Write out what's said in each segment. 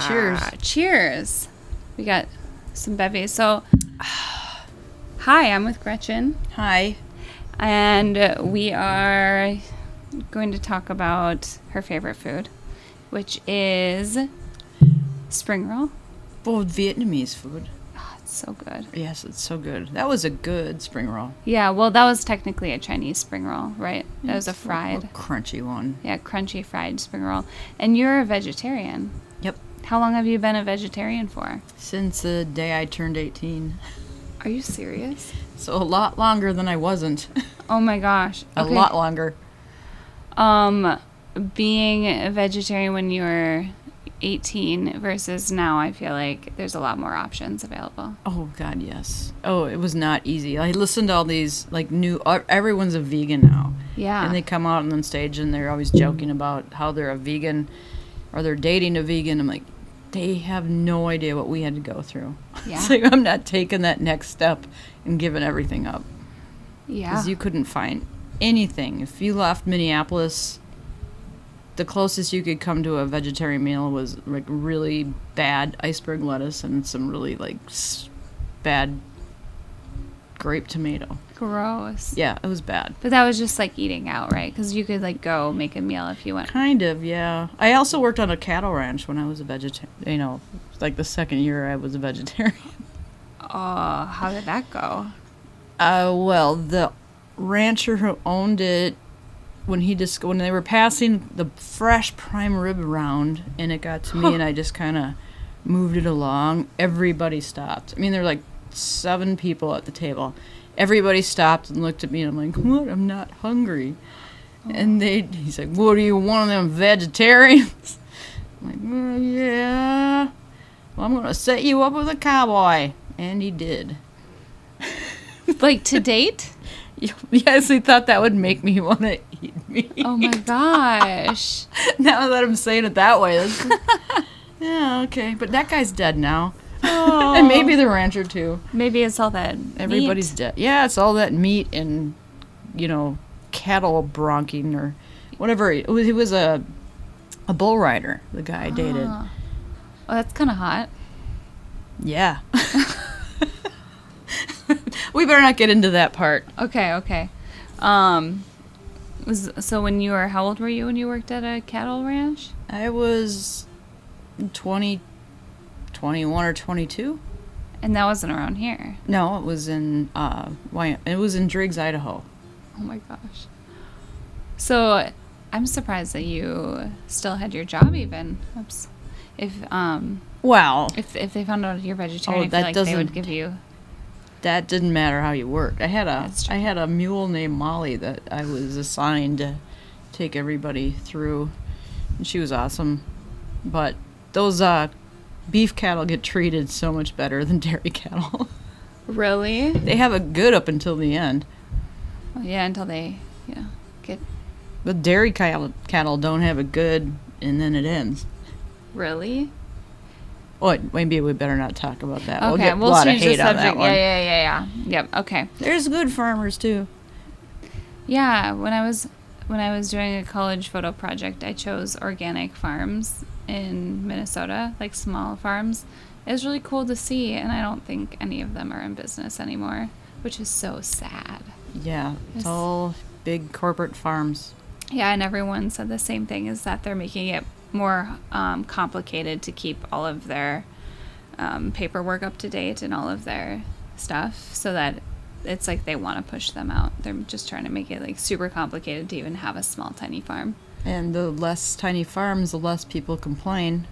Cheers. Ah, cheers. We got some bevies. So, hi, I'm with Gretchen, Hi. and we are going to talk about her favorite food, which is spring roll. Oh, Vietnamese food. Oh, it's so good. Yes, it's so good. That was a good spring roll. Yeah, well, that was technically a Chinese spring roll, right? That was a fried, little crunchy one. yeah, crunchy fried spring roll. And you're a vegetarian. Yep. How long have you been a vegetarian for? Since the day I turned 18. Are you serious? So a lot longer than I wasn't. Oh my gosh. a Okay. lot longer. Um, being a vegetarian when you were 18 versus now, I feel like there's a lot more options available. Oh god, yes. Oh, it was not easy. I listened to all these like new uh, everyone's a vegan now. Yeah. And they come out on stage and they're always joking about how they're a vegan or they're dating a vegan. I'm like, they have no idea what we had to go through. Yeah. like I'm not taking that next step and giving everything up. yeah. Because you couldn't find anything. If you left Minneapolis, the closest you could come to a vegetarian meal was like really bad iceberg lettuce and some really like s- bad grape tomato. Gross. Yeah, it was bad. But that was just like eating out, right? Because you could like go make a meal if you went. Kind of, yeah. I also worked on a cattle ranch when I was a vegetarian. You know, like the second year I was a vegetarian. Oh, how did that go? Uh, well, the rancher who owned it, when he just when they were passing the fresh prime rib around, and it got to me, and I just kind of moved it along. Everybody stopped. I mean, there were like seven people at the table. Everybody stopped and looked at me, and I'm like, "What? I'm not hungry." And they, he's like, "What are you, one of them vegetarians?" I'm like, "Uh, "Yeah." Well, I'm gonna set you up with a cowboy, and he did. Like to date? Yes, he thought that would make me want to eat me. Oh my gosh. now that I'm saying it that way, yeah, okay. But that guy's dead now, and maybe the rancher too. Maybe it's all that. Everybody's meat. dead. Yeah, it's all that meat and you know cattle bronking or whatever. It was, he was a a bull rider. The guy I dated. Ah. Oh, that's kind of hot. Yeah. we better not get into that part. Okay, okay. Um, was so when you were how old were you when you worked at a cattle ranch? I was 20, 21 or 22. And that wasn't around here. No, it was in uh, Wyoming. It was in Driggs, Idaho. Oh my gosh. So I'm surprised that you still had your job even. Oops. If um Wow, if if they found out you're vegetarian, Oh, that like they would doesn't- give you that didn't matter how you worked. I had a. I had a mule named Molly that I was assigned to take everybody through, and she was awesome. But those uh, beef cattle get treated so much better than dairy cattle. Really? they have it good up until the end, Oh, yeah, until they know get but dairy cattle cattle don't have it good, and then it ends. really? Oh, maybe we better not talk about that. Okay, we'll get we'll a lot of change the hate on that subject. one. Yeah, yeah, yeah, yeah. Yep. Okay. There's good farmers too. Yeah, when I was when I was doing a college photo project, I chose organic farms in Minnesota, like small farms. Was really cool to see, and I don't think any of them are in business anymore, which is so sad. Yeah, it's Yes. all big corporate farms. Yeah, and everyone said the same thing: is that they're making it more um, complicated to keep all of their um, paperwork up to date and all of their stuff, so that it's like they want to push them out. They're just trying to make it like super complicated to even have a small tiny farm. And the less tiny farms, the less people complain,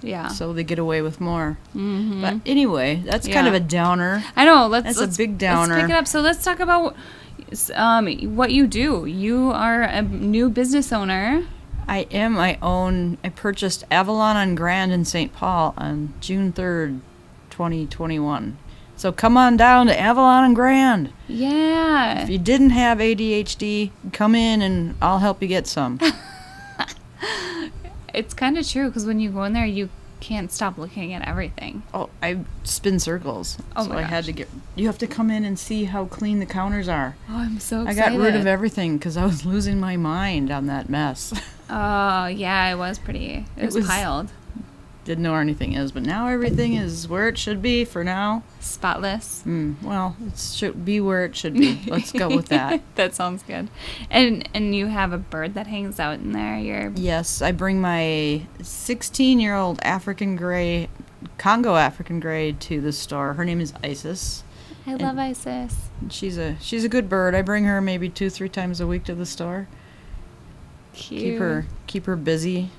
Yeah. so they get away with more. hmm But anyway, that's kind of a downer. I know. Let's. That's let's, big Let's pick it up. So let's talk about um, what you do. You are a new business owner. I am. I own. I purchased Avalon on Grand in St. Paul on June third, twenty twenty one. So come on down to Avalon and Grand. Yeah. If you didn't have ADHD, come in and I'll help you get some. It's kind of true because when you go in there, you can't stop looking at everything. Oh, I spin circles. Oh so my I had to get. You have to come in and see how clean the counters are. Oh, I'm so I got rid of everything because I was losing my mind on that mess. Oh, yeah, it was pretty. It, It was, was- piled. Didn't know where anything is, but now everything is where it should be for now. Spotless. Mm, well, it should be where it should be. Let's go with that. that sounds good. And and you have a bird that hangs out in there. You're Yes, I bring my 16 year old African gray, Congo African gray to the store. Her name is Isis. I love Isis. She's a she's a good bird. I bring her maybe two three times a week to the store. Cute. Keep her keep her busy.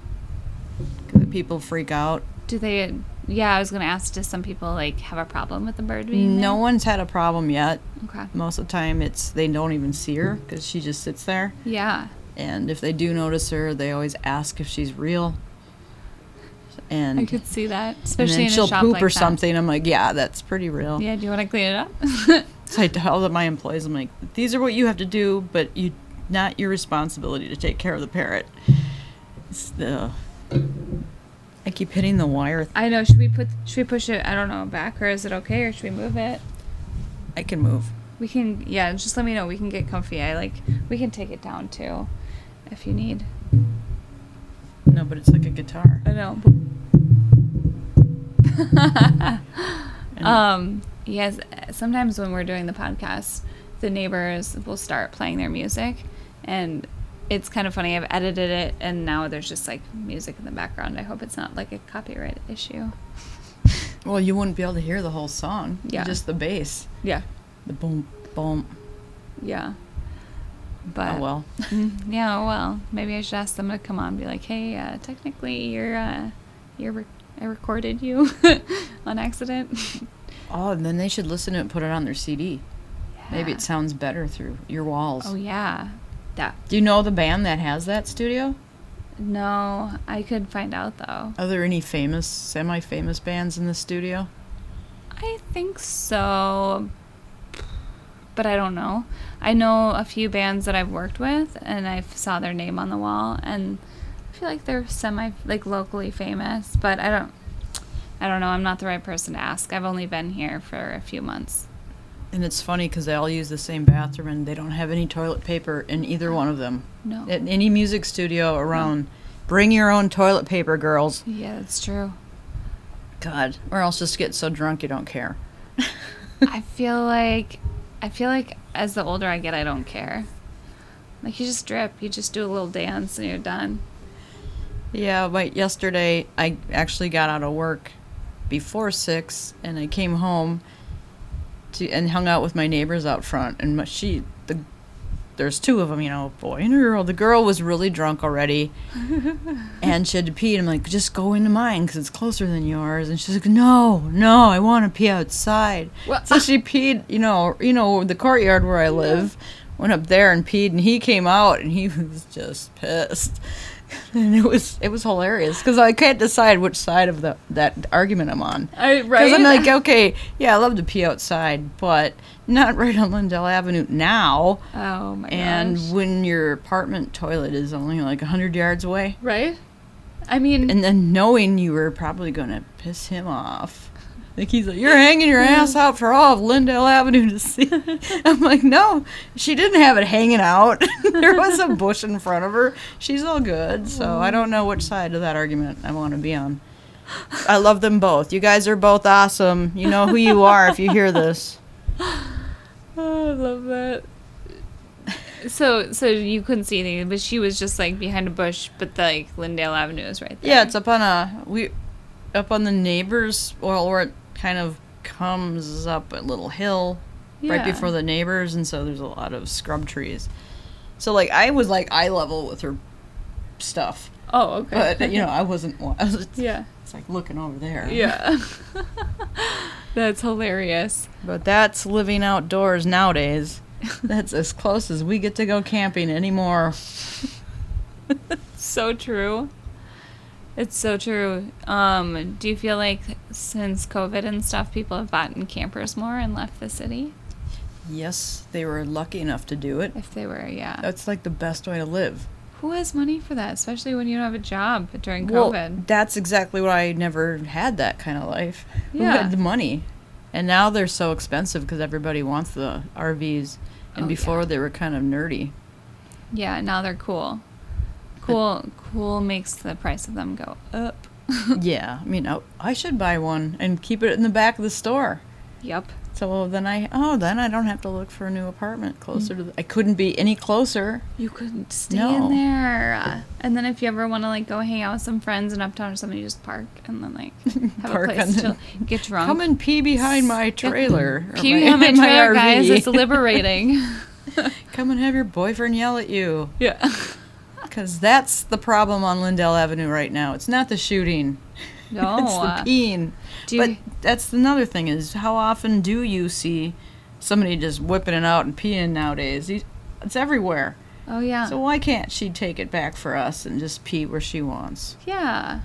People freak out. Do they? Yeah, I was gonna ask. Do some people like have a problem with the bird being No there? one's had a problem yet. Okay. Most of the time, it's they don't even see her because she just sits there. Yeah. And if they do notice her, they always ask if she's real. And, I could see that, and especially in she'll a shop poop like or that. something. I'm like, yeah, that's pretty real. Yeah. Do you want to clean it up? So I tell my employees, I'm like, these are what you have to do, but you not your responsibility to take care of the parrot. It's the I keep hitting the wire. I know. Should we put? Should we push it? I don't know. Back or is it okay? Or should we move it? I can move. We can. Yeah. Just let me know. We can get comfy. I like. We can take it down too, if you need. No, but it's like a guitar. I know. Um. Yes. Sometimes when we're doing the podcast, the neighbors will start playing their music, and it's kind of funny. I've edited it, and now there's just like music in the background. I hope it's not like a copyright issue. Well, you wouldn't be able to hear the whole song. Yeah. Just the bass. Yeah. The boom, boom. Yeah. But oh well. Yeah, oh, well, maybe I should ask them to come on and be like, hey, uh, technically, you're, uh, you're, re- I recorded you on accident. Oh, and then they should listen to it and put it on their CD. Maybe it sounds better through your walls. Oh, yeah. That. Do you know the band that has that studio? No, I could find out, though. Are there any famous, semi-famous bands in the studio? I think so, but I don't know. I know a few bands that I've worked with, and I saw their name on the wall, and I feel like they're semi, like, locally famous, but I don't... I don't know. I'm not the right person to ask. I've only been here for a few months. And it's funny because they all use the same bathroom and they don't have any toilet paper in either one of them. No. At any music studio around, bring your own toilet paper, girls. Yeah, that's true. God, or else just get so drunk you don't care. I feel like I feel like as the older I get, I don't care. Like you just drip, you just do a little dance and you're done. Yeah, but yesterday I actually got out of work before six, and I came home to and hung out with my neighbors out front. And my, she, the, there's two of them, you know, boy and a girl. The girl was really drunk already, and she had to pee. And I'm like, just go into mine because it's closer than yours. And she's like, no, no, I want to pee outside. What? So she uh, peed, you know, you know, the courtyard where I live. Went up there and peed, and he came out, and he was just pissed. And it was it was hilarious because I can't decide which side of the that argument I'm on. I right? Because I'm like, okay, yeah, I love to pee outside, but not right on Lyndale Avenue now. oh my and gosh. when your apartment toilet is only like 100 yards away. right? I mean, And then knowing you were probably going to piss him off. Like he's like, you're hanging your ass out for all of Lyndale Avenue to see. I'm like, no, she didn't have it hanging out. there was a bush in front of her. She's all good. So I oh. don't know which side of that argument I want to be on. I love them both. You guys are both awesome. You know who you are if you hear this. oh, I love that. So, so you couldn't see anything, but she was just like behind a bush, but like Lyndale Avenue is right there. Yeah, it's up on a we up on the neighbors well where it kind of comes up a little hill right before the neighbors and so there's a lot of scrub trees. So like I was like eye level with her stuff. Oh, okay. But you know, I wasn't I was yeah, it's like looking over there. yeah. That's hilarious. But that's living outdoors nowadays. That's as close as we get to go camping anymore. So true. It's so true. Um, do you feel like since COVID and stuff, people have bought in campers more and left the city? Yes, they were lucky enough to do it. If they were, yeah. That's like the best way to live. Who has money for that, especially when you don't have a job during Well, COVID? that's exactly why I never had that kind of life. Who Yeah. had the money? And now they're so expensive because everybody wants the RVs. And Oh, before yeah. they were kind of nerdy. Yeah, now they're cool. Cool, cool makes the price of them go up. yeah, I mean, oh, I should buy one and keep it in the back of the store. Yep. So then I, oh, then I don't have to look for a new apartment closer mm. to. The, I couldn't be any closer. You couldn't stay No. in there. And then if you ever want to like go hang out with some friends in uptown or something, you just park and then like have a place to get drunk. Come and pee behind my trailer. Pee behind my trailer, guys. RV. It's liberating. Come and have your boyfriend yell at you. yeah. Because that's the problem on Lyndale Avenue right now. It's not the shooting. No. it's the uh, peeing. do you- but that's another thing is how often do you see somebody just whipping it out and peeing nowadays? It's everywhere. oh yeah. So why can't she take it back for us and just pee where she wants? yeah.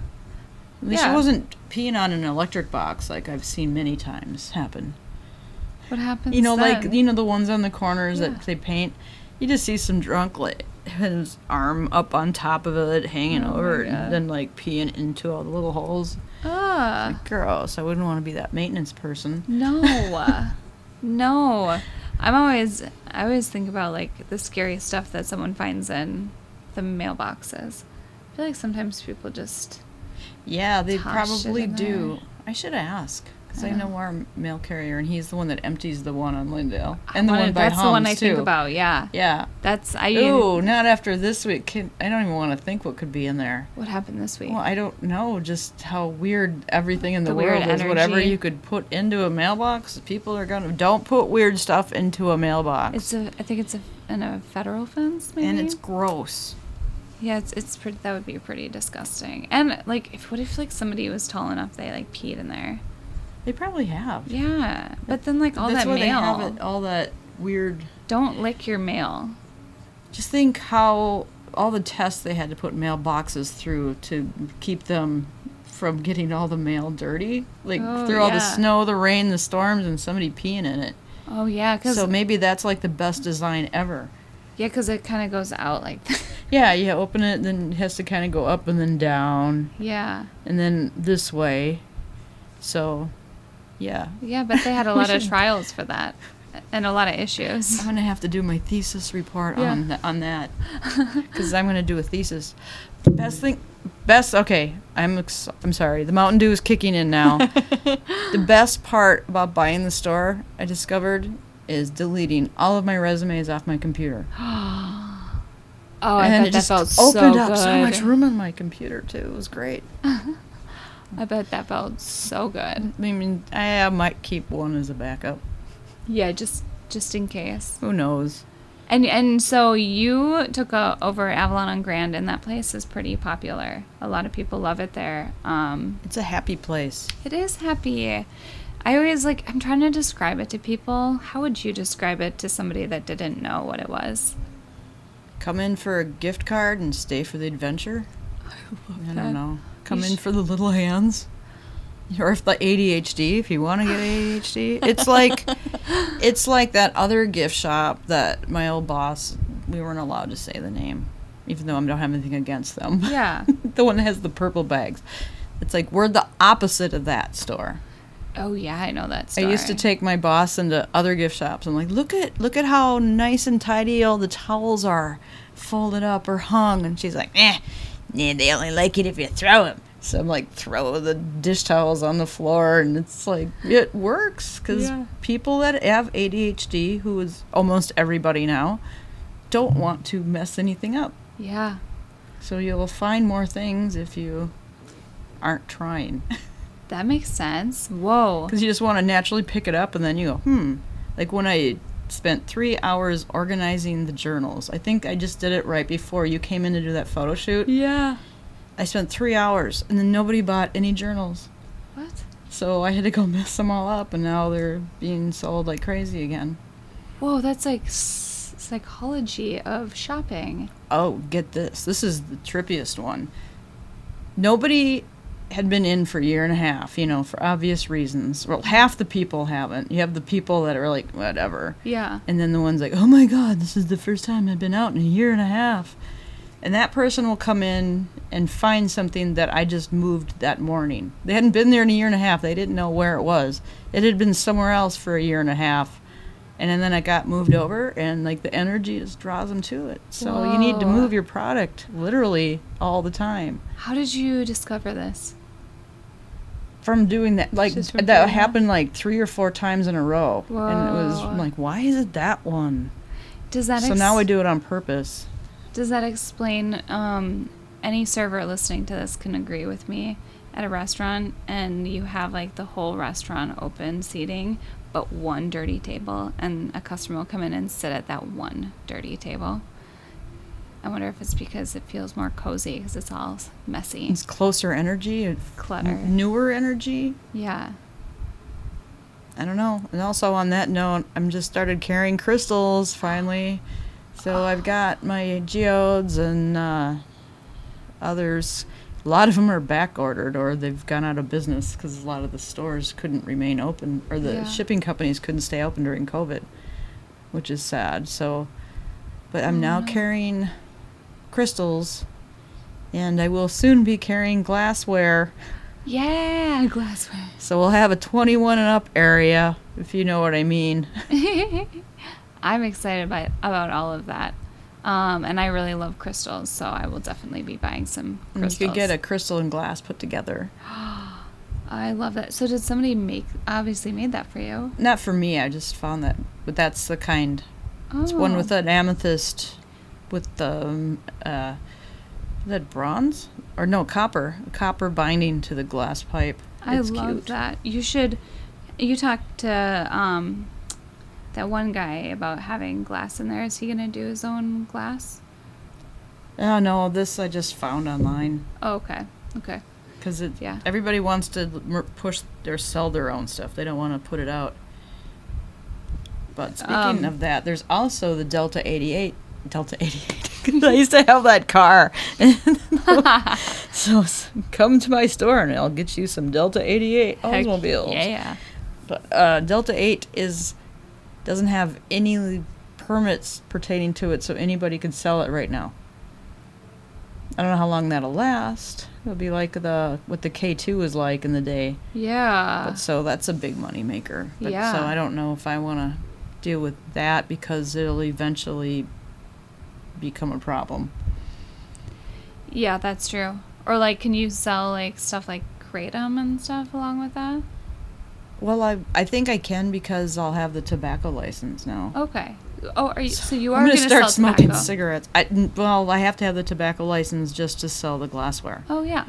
At least Yeah. she wasn't peeing on an electric box like I've seen many times happen. What happens? You know, then? like you know the ones on the corners Yeah. that they paint. You just see some drunk like his arm up on top of it, hanging Oh over, it, and then like peeing into all the little holes. Ah. Like, gross. I wouldn't want to be that maintenance person. No. no. I'm always I always think about like the scary stuff that someone finds in the mailboxes. I feel like sometimes people just Yeah, they probably do. there. I should ask I know our mail carrier, and he's the one that empties the one on Lyndale and the wanna- one by that's the one I think about. Yeah. Yeah. That's I Ooh, not after this week. Can, I don't even want to think what could be in there. what happened this week. Well, I don't know just how weird everything in the, The world is. Whatever you could put into a mailbox, people are gonna don't put weird stuff into a mailbox. It's a I think it's a in a federal offense maybe. and it's gross. yeah, it's it's pretty that would be pretty disgusting. And like if what if like somebody was tall enough they like peed in there? They probably have. Yeah. But then like all That's that why mail they have it, all that weird. don't lick your mail. Just think how all the tests they had to put mailboxes through to keep them from getting all the mail dirty, like Oh, through all the snow, the rain, the storms, and somebody peeing in it. Oh yeah, cuz So maybe that's like the best design ever. Yeah, because it kind of goes out like Yeah, you open it, then it has to kind of go up and then down, yeah. and then this way. So, yeah. Yeah, but they had a lot of trials for that and a lot of issues. I'm gonna have to do my thesis report Yeah. on th- on that because I'm gonna do a thesis. Best thing, best. Okay, I'm ex- I'm sorry. The Mountain Dew is kicking in now. the best part about buying the store, I discovered, is deleting all of my resumes off my computer. Oh, I and bet it that just felt opened so up good. so much room on my computer too. It was great. I bet that felt so good. I mean, I, I might keep one as a backup. Yeah, just just in case. Who knows? And and so you took a, over Avalon on Grand, and that place is pretty popular. A lot of people love it there. Um, It's a happy place. it is happy. I always like. I'm trying to describe it to people. How would you describe it to somebody that didn't know what it was? Come in for a gift card and stay for the adventure. I that. don't know. Come in for the little hands. Or if the ADHD, if you want to get ADHD, it's like it's like that other gift shop that my old boss. We weren't allowed to say the name, even though I don't have anything against them. Yeah. the one that has the purple bags. It's like we're the opposite of that store. Oh yeah, I know that. Story. I used to take my boss into other gift shops. I'm like, look at look at how nice and tidy all the towels are, folded up or hung. And she's like, eh, yeah, they only like it if you throw them. So I'm like, throw the dish towels on the floor, and it's like it works because Yeah. people that have ADHD, who is almost everybody now, don't want to mess anything up. Yeah. So you'll find more things if you aren't trying. That makes sense. Whoa. Because you just want to naturally pick it up and then you go, hmm. Like when I spent three hours organizing the journals, I think I just did it right before you came in to do that photo shoot. Yeah. I spent three hours and then nobody bought any journals. What? So I had to go mess them all up and now they're being sold like crazy again. Whoa, that's like s- psychology of shopping. Oh, get this. This is the trippiest one. Nobody had been in for a year and a half, you know, for obvious reasons. Well, half the people haven't. You have the people that are like, whatever. Yeah. And then the one's like, oh my God, this is the first time I've been out in a year and a half. And that person will come in and find something that I just moved that morning. They hadn't been there in a year and a half. They didn't know where it was. It had been somewhere else for a year and a half. And then it got moved over, and like the energy just draws them to it. So you need to move your product literally all the time. How did you discover this? from doing that. Like that that? happened like three or four times in a row, and it was Whoa. like, why is it that one? Does that so ex- now I do it on purpose. Does that explain? Um, any server listening to this can agree with me. At a restaurant, and you have like the whole restaurant open seating, but one dirty table, and a customer will come in and sit at that one dirty table. I wonder if it's because it feels more cozy because it's all messy, It's closer energy, it's clutter. n- newer energy. Yeah. I don't know. And also on that note, I'm just started carrying crystals finally. So I've got my geodes and uh, others. A lot of them are back ordered or they've gone out of business because a lot of the stores couldn't remain open or the Yeah. shipping companies couldn't stay open during COVID, which is sad. So, but I'm now Oh, no. carrying crystals and I will soon be carrying glassware. Yeah, glassware. So we'll have a 21 and up area, if you know what I mean. I'm excited about about all of that. Um, and I really love crystals, so I will definitely be buying some crystals. You could get a crystal and glass put together. I love that. So did somebody make obviously made that for you? Not for me, I just found that, but that's the kind. Oh. It's one with Oh. an amethyst with the, um, uh, that bronze? Or no, copper. Copper binding to the glass pipe. I love cute. that. You should. You talked to um, that one guy about having glass in there. Is he gonna do his own glass? Oh no, this I just found online. Oh, okay. Okay. Because it, Yeah. everybody wants to push or sell their own stuff. They don't want to put it out. But speaking Um, of that, there's also the Delta 88. Delta 88. I used to have that car. so come to my store and I'll get you some Delta 88 Heck automobiles. Yeah, yeah. But uh, Delta 8 is doesn't have any permits pertaining to it, so anybody can sell it right now. I don't know how long that'll last. It'll be like the what the K2 was like in the day. Yeah. But so that's a big money maker. But Yeah. so I don't know if I want to deal with that because it'll eventually become a problem. Yeah, that's true. Or like, can you sell like stuff like kratom and stuff along with that? Well, I I think I can because I'll have the tobacco license now. Okay. Oh, are you? So you are I'm gonna, gonna start smoking tobacco. cigarettes. I, well, I have to have the tobacco license just to sell the glassware. Oh yeah.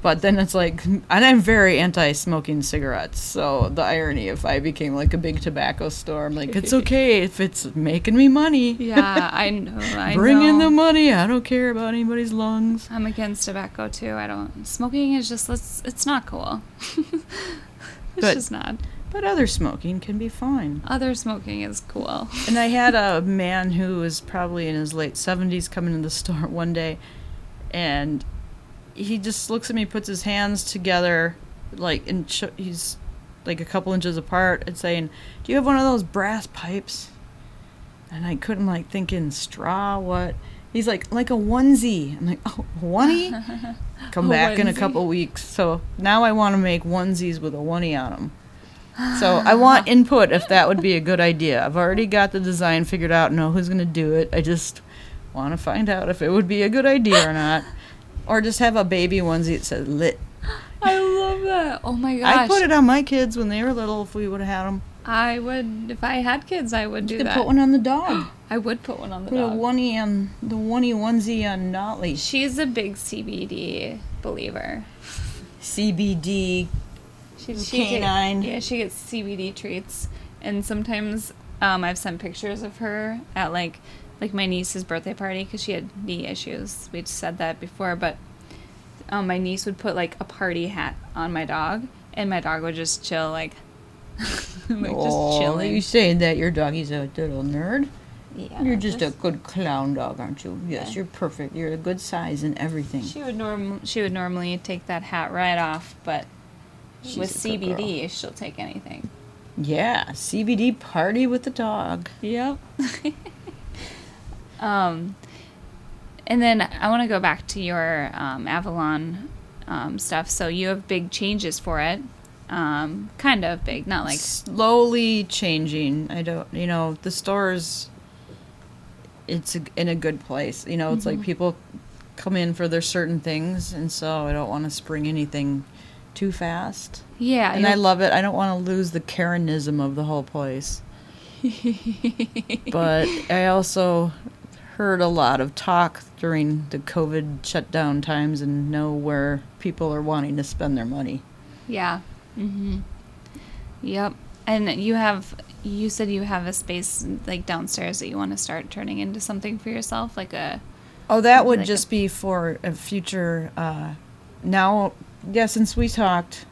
But then it's like, and I'm very anti-smoking cigarettes. So the irony, if I became like a big tobacco store, I'm like, it's okay if it's making me money. Yeah, I know. I Bring in the money. I don't care about anybody's lungs. I'm against tobacco too. I don't. Smoking is just. It's, it's not cool. it's But- just not. But other smoking can be fine. Other smoking is cool. And I had a man who was probably in his late 70s come into the store one day, and he just looks at me, puts his hands together, like, and sh- he's like a couple inches apart, and saying, Do you have one of those brass pipes? And I couldn't, like, thinking, straw, what? He's like, like a onesie. I'm like, oh, onesie? Come A back in a couple weeks. So now I want to make onesies with a oneie on them. So I want input if that would be a good idea. I've already got the design figured out, know who's going to do it. I just want to find out if it would be a good idea or not. Or just have a baby onesie that says lit. I love that. Oh my gosh. I put it on my kids when they were little if we would have had them. I would if I had kids. I would do You that. put one on the dog. I would put one on the Put a dog. oneie on the oneie onesie on Notley. She's a big CBD believer. CBD. She, Canine. yeah, she gets CBD treats, and sometimes um, I've sent pictures of her at like like my niece's birthday party because she had knee issues. We said that before, but um, my niece would put like a party hat on my dog, and my dog would just chill like like oh, just chilling. you saying that your doggy's a little nerd? Yeah, You're just a good clown dog, aren't you? Yes, Yeah. you're perfect. You're a good size and everything. She would norm she would normally take that hat right off, but She's with a good girl. CBD, she'll take anything. Yeah, CBD party with the dog. Yep. um, and then I want to go back to your um, Avalon um, stuff. So you have big changes for it. Um, kind of big, not like slowly changing. I don't, you know, the stores. It's a, in a good place. You know, it's like people come in for their certain things, and so I don't want to spring anything too fast. Yeah, And I love it. I don't want to lose the Karenism of the whole place. but I also heard a lot of talk during the COVID shutdown times and know where people are wanting to spend their money. Yeah. Mm-hmm. Yep. And you have, you said you have a space like downstairs that you want to start turning into something for yourself, like a. Oh, that would Like just be for a future. Uh, now, yeah, since we talked,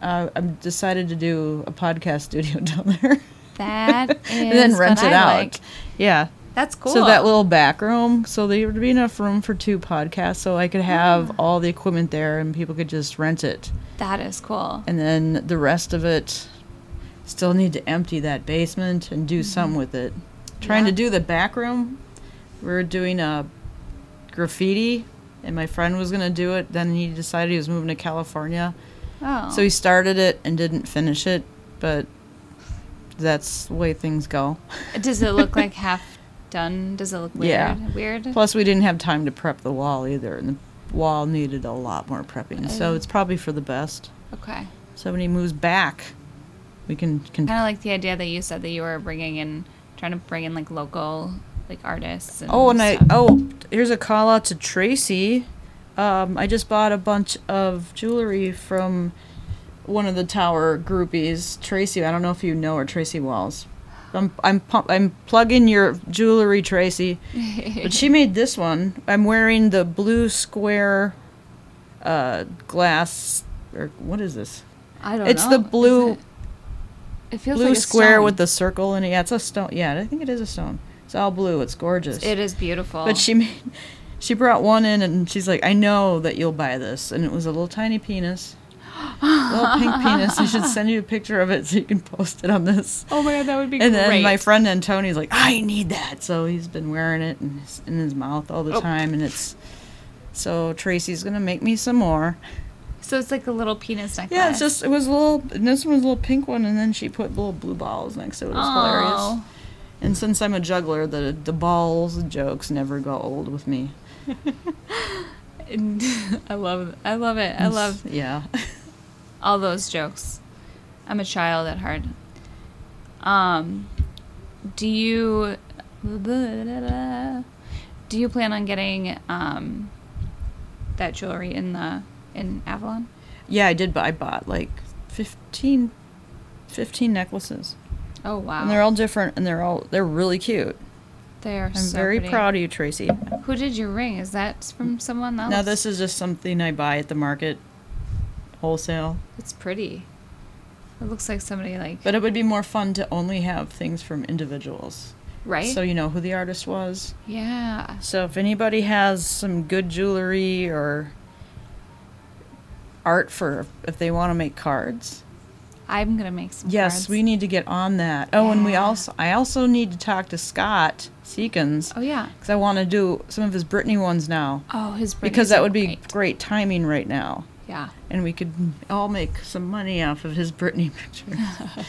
uh, I've decided to do a podcast studio down there. That is and then rent it I out. like. Yeah. That's cool. So that little back room, so there would be enough room for two podcasts, so I could have Ah. all the equipment there and people could just rent it. that is cool. And then the rest of it, still need to empty that basement and do some with it. Trying to Mm-hmm. Do the back room, we are doing a graffiti, and my friend was gonna do it. Then he decided he was moving to California, Oh. so he started it and didn't finish it. But that's the way things go. Does it look like half done? Does it look weird? Yeah. Weird. Plus, we didn't have time to prep the wall either, and the wall needed a lot more prepping. So Oh. it's probably for the best. Okay. So when he moves back, we can. can Kind of like the idea that you said that you were bringing in, trying to bring in like local like artists. And oh, and I oh, here's a call out to Tracy. Um, I just bought a bunch of jewelry from one of the tower groupies, Tracy. I don't know if you know her, Tracy Walls. I'm I'm pu- I'm plugging your jewelry, Tracy. But she made this one. I'm wearing the blue square uh, glass or what is this? I don't It's know. It's the blue it, it feels blue like square stone. with the circle in it. Yeah, it's a stone. Yeah, I think it is a stone. It's all blue. It's gorgeous. It is beautiful. But she made, she brought one in and she's like, I know that you'll buy this. And it was a little tiny penis. Little pink penis. I should send you a picture of it so you can post it on this. Oh my god, that would be great. And great. then my friend Antoni's like, I need that. So he's been wearing it in his, in his mouth all the Oh. time. And it's. So Tracy's to make me some more. so it's like a little penis necklace. Yeah, it's just, it was a little, this one was a little pink one. And then she put little blue balls next to it. It was hilarious. Oh. And since I'm a juggler, the, the balls and jokes never go old with me. I love I love it. I love Yeah. all those jokes. I'm a child at heart. Um, do you do you plan on getting um that jewelry in the in Avalon? Yeah, I did, but I bought like 15, 15 necklaces. Oh wow, And they're all different and they're all, they're really cute. they are I'm so very pretty. proud of you, Tracy. Who did your ring? Is that from someone else? Now, this is just something I buy at the market, wholesale. It's pretty. It looks like somebody like But it would be more fun to only have things from individuals. right. So you know who the artist was. yeah. So if anybody has some good jewelry or art for if they want to make cards, I'm gonna make some. yes, cards. we need to get on that. Oh, and we also I also need to talk to Scott Seekins Oh yeah. because I want to do some of his Britney ones now Oh, his Brittany. because that would be great. great timing right now. Yeah. and we could all make some money off of his Britney pictures.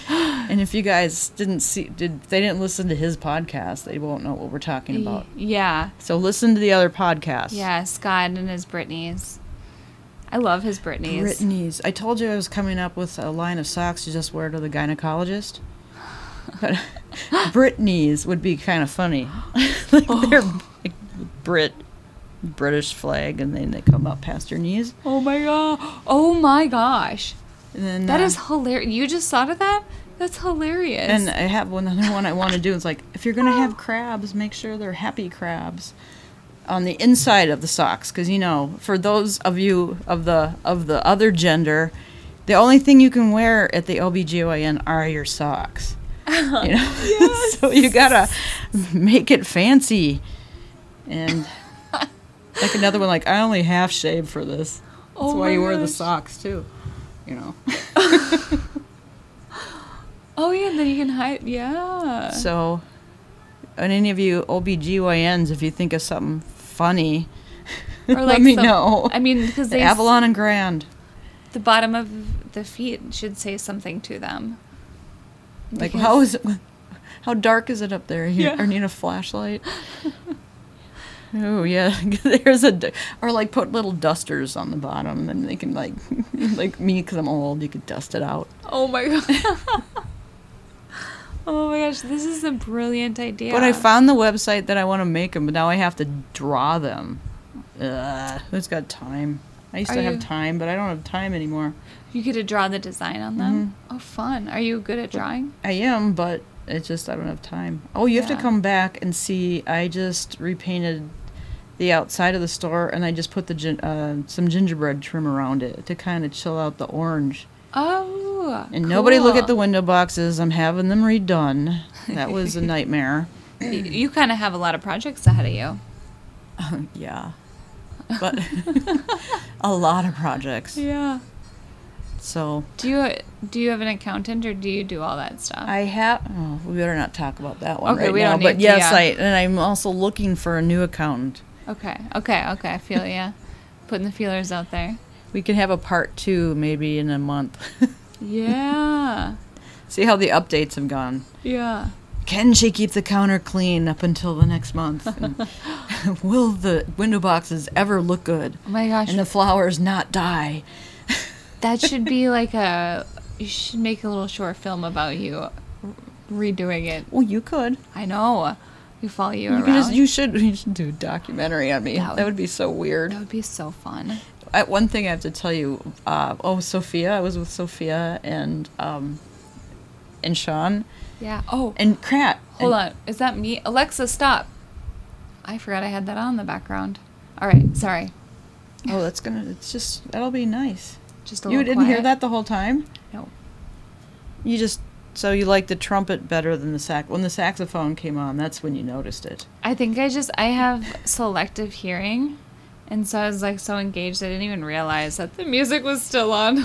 and if you guys didn't see, did they didn't listen to his podcast, they won't know what we're talking about. Yeah. So listen to the other podcast. Yeah, Scott and his Britneys. I love his Britneys. Britney's. I told you I was coming up with a line of socks to just wear to the gynecologist. But Britney's would be kind of funny. like they're oh. like Brit, British flag, and then they come up past your knees. Oh my god. Oh my gosh. And then That uh, is hilarious. You just thought of that? That's hilarious. And I have one other one I want to do. It's like if you're gonna have crabs, make sure they're happy crabs on the inside of the socks, because you know, for those of you of the of the other gender, the only thing you can wear at the OBGYN are your socks. You know, so you gotta make it fancy, and like another one, like I only half shave for this. That's Oh why you wear the socks too. You know. oh yeah, and then you can hide. Yeah. So, and any of you OBGYNs, if you think of something funny, Or let like me some- know. I mean, because they Avalon and Grand. the bottom of the feet should say something to them. Like, Because- how is it? How dark is it up there? You Yeah. or need a flashlight? Oh yeah, there's a or like put little dusters on the bottom, and they can like like me because I'm old, you could dust it out. Oh my god. oh my gosh, this is a brilliant idea. But I found the website that I want to make them, but now I have to draw them. Ugh, who's got time? I used Are to you- have time, but I don't have time anymore. you get to draw the design on them. Mm-hmm. Oh, fun. Are you good at drawing? I am, but it's just I don't have time. Oh, you have to come back and see. I just repainted the outside of the store, and I just put the gin- uh, some gingerbread trim around it to kind of chill out the orange. Oh. And nobody look at the window boxes. I'm having them redone. That was a nightmare. You kind of have a lot of projects ahead of you. yeah, but a lot of projects. Yeah. So Do you do you have an accountant or do you do all that stuff? I have. Oh, we better not talk about that one Okay, right we now. don't but to, yes, yeah. I and I'm also looking for a new accountant. Okay. Okay. Okay. I feel yeah. Putting the feelers out there. We can have a part two maybe in a month. Yeah. See how the updates have gone. yeah. Can she keep the counter clean up until the next month? Will the window boxes ever look good? Oh my gosh. And the flowers not die? that should be like a. You should make a little short film about you redoing it. Well, you could. I know. We follow you, You, around. just, you should. You should do a documentary on me. That That would- would, be so weird. that would be so fun. I, one thing I have to tell you. Uh, oh, Sophia. I was with Sophia and um, and Sean Yeah. Oh, and Krat. hold and- on. Is that me? Alexa, stop. I forgot I had that on in the background. All right. Sorry. Oh, that's gonna. It's just that'll be nice. Just a You didn't hear that the whole time. No. You just so you like the trumpet better than the sax. When the saxophone came on, that's when you noticed it. I think I just I have selective hearing, and so I was like so engaged I didn't even realize that the music was still on.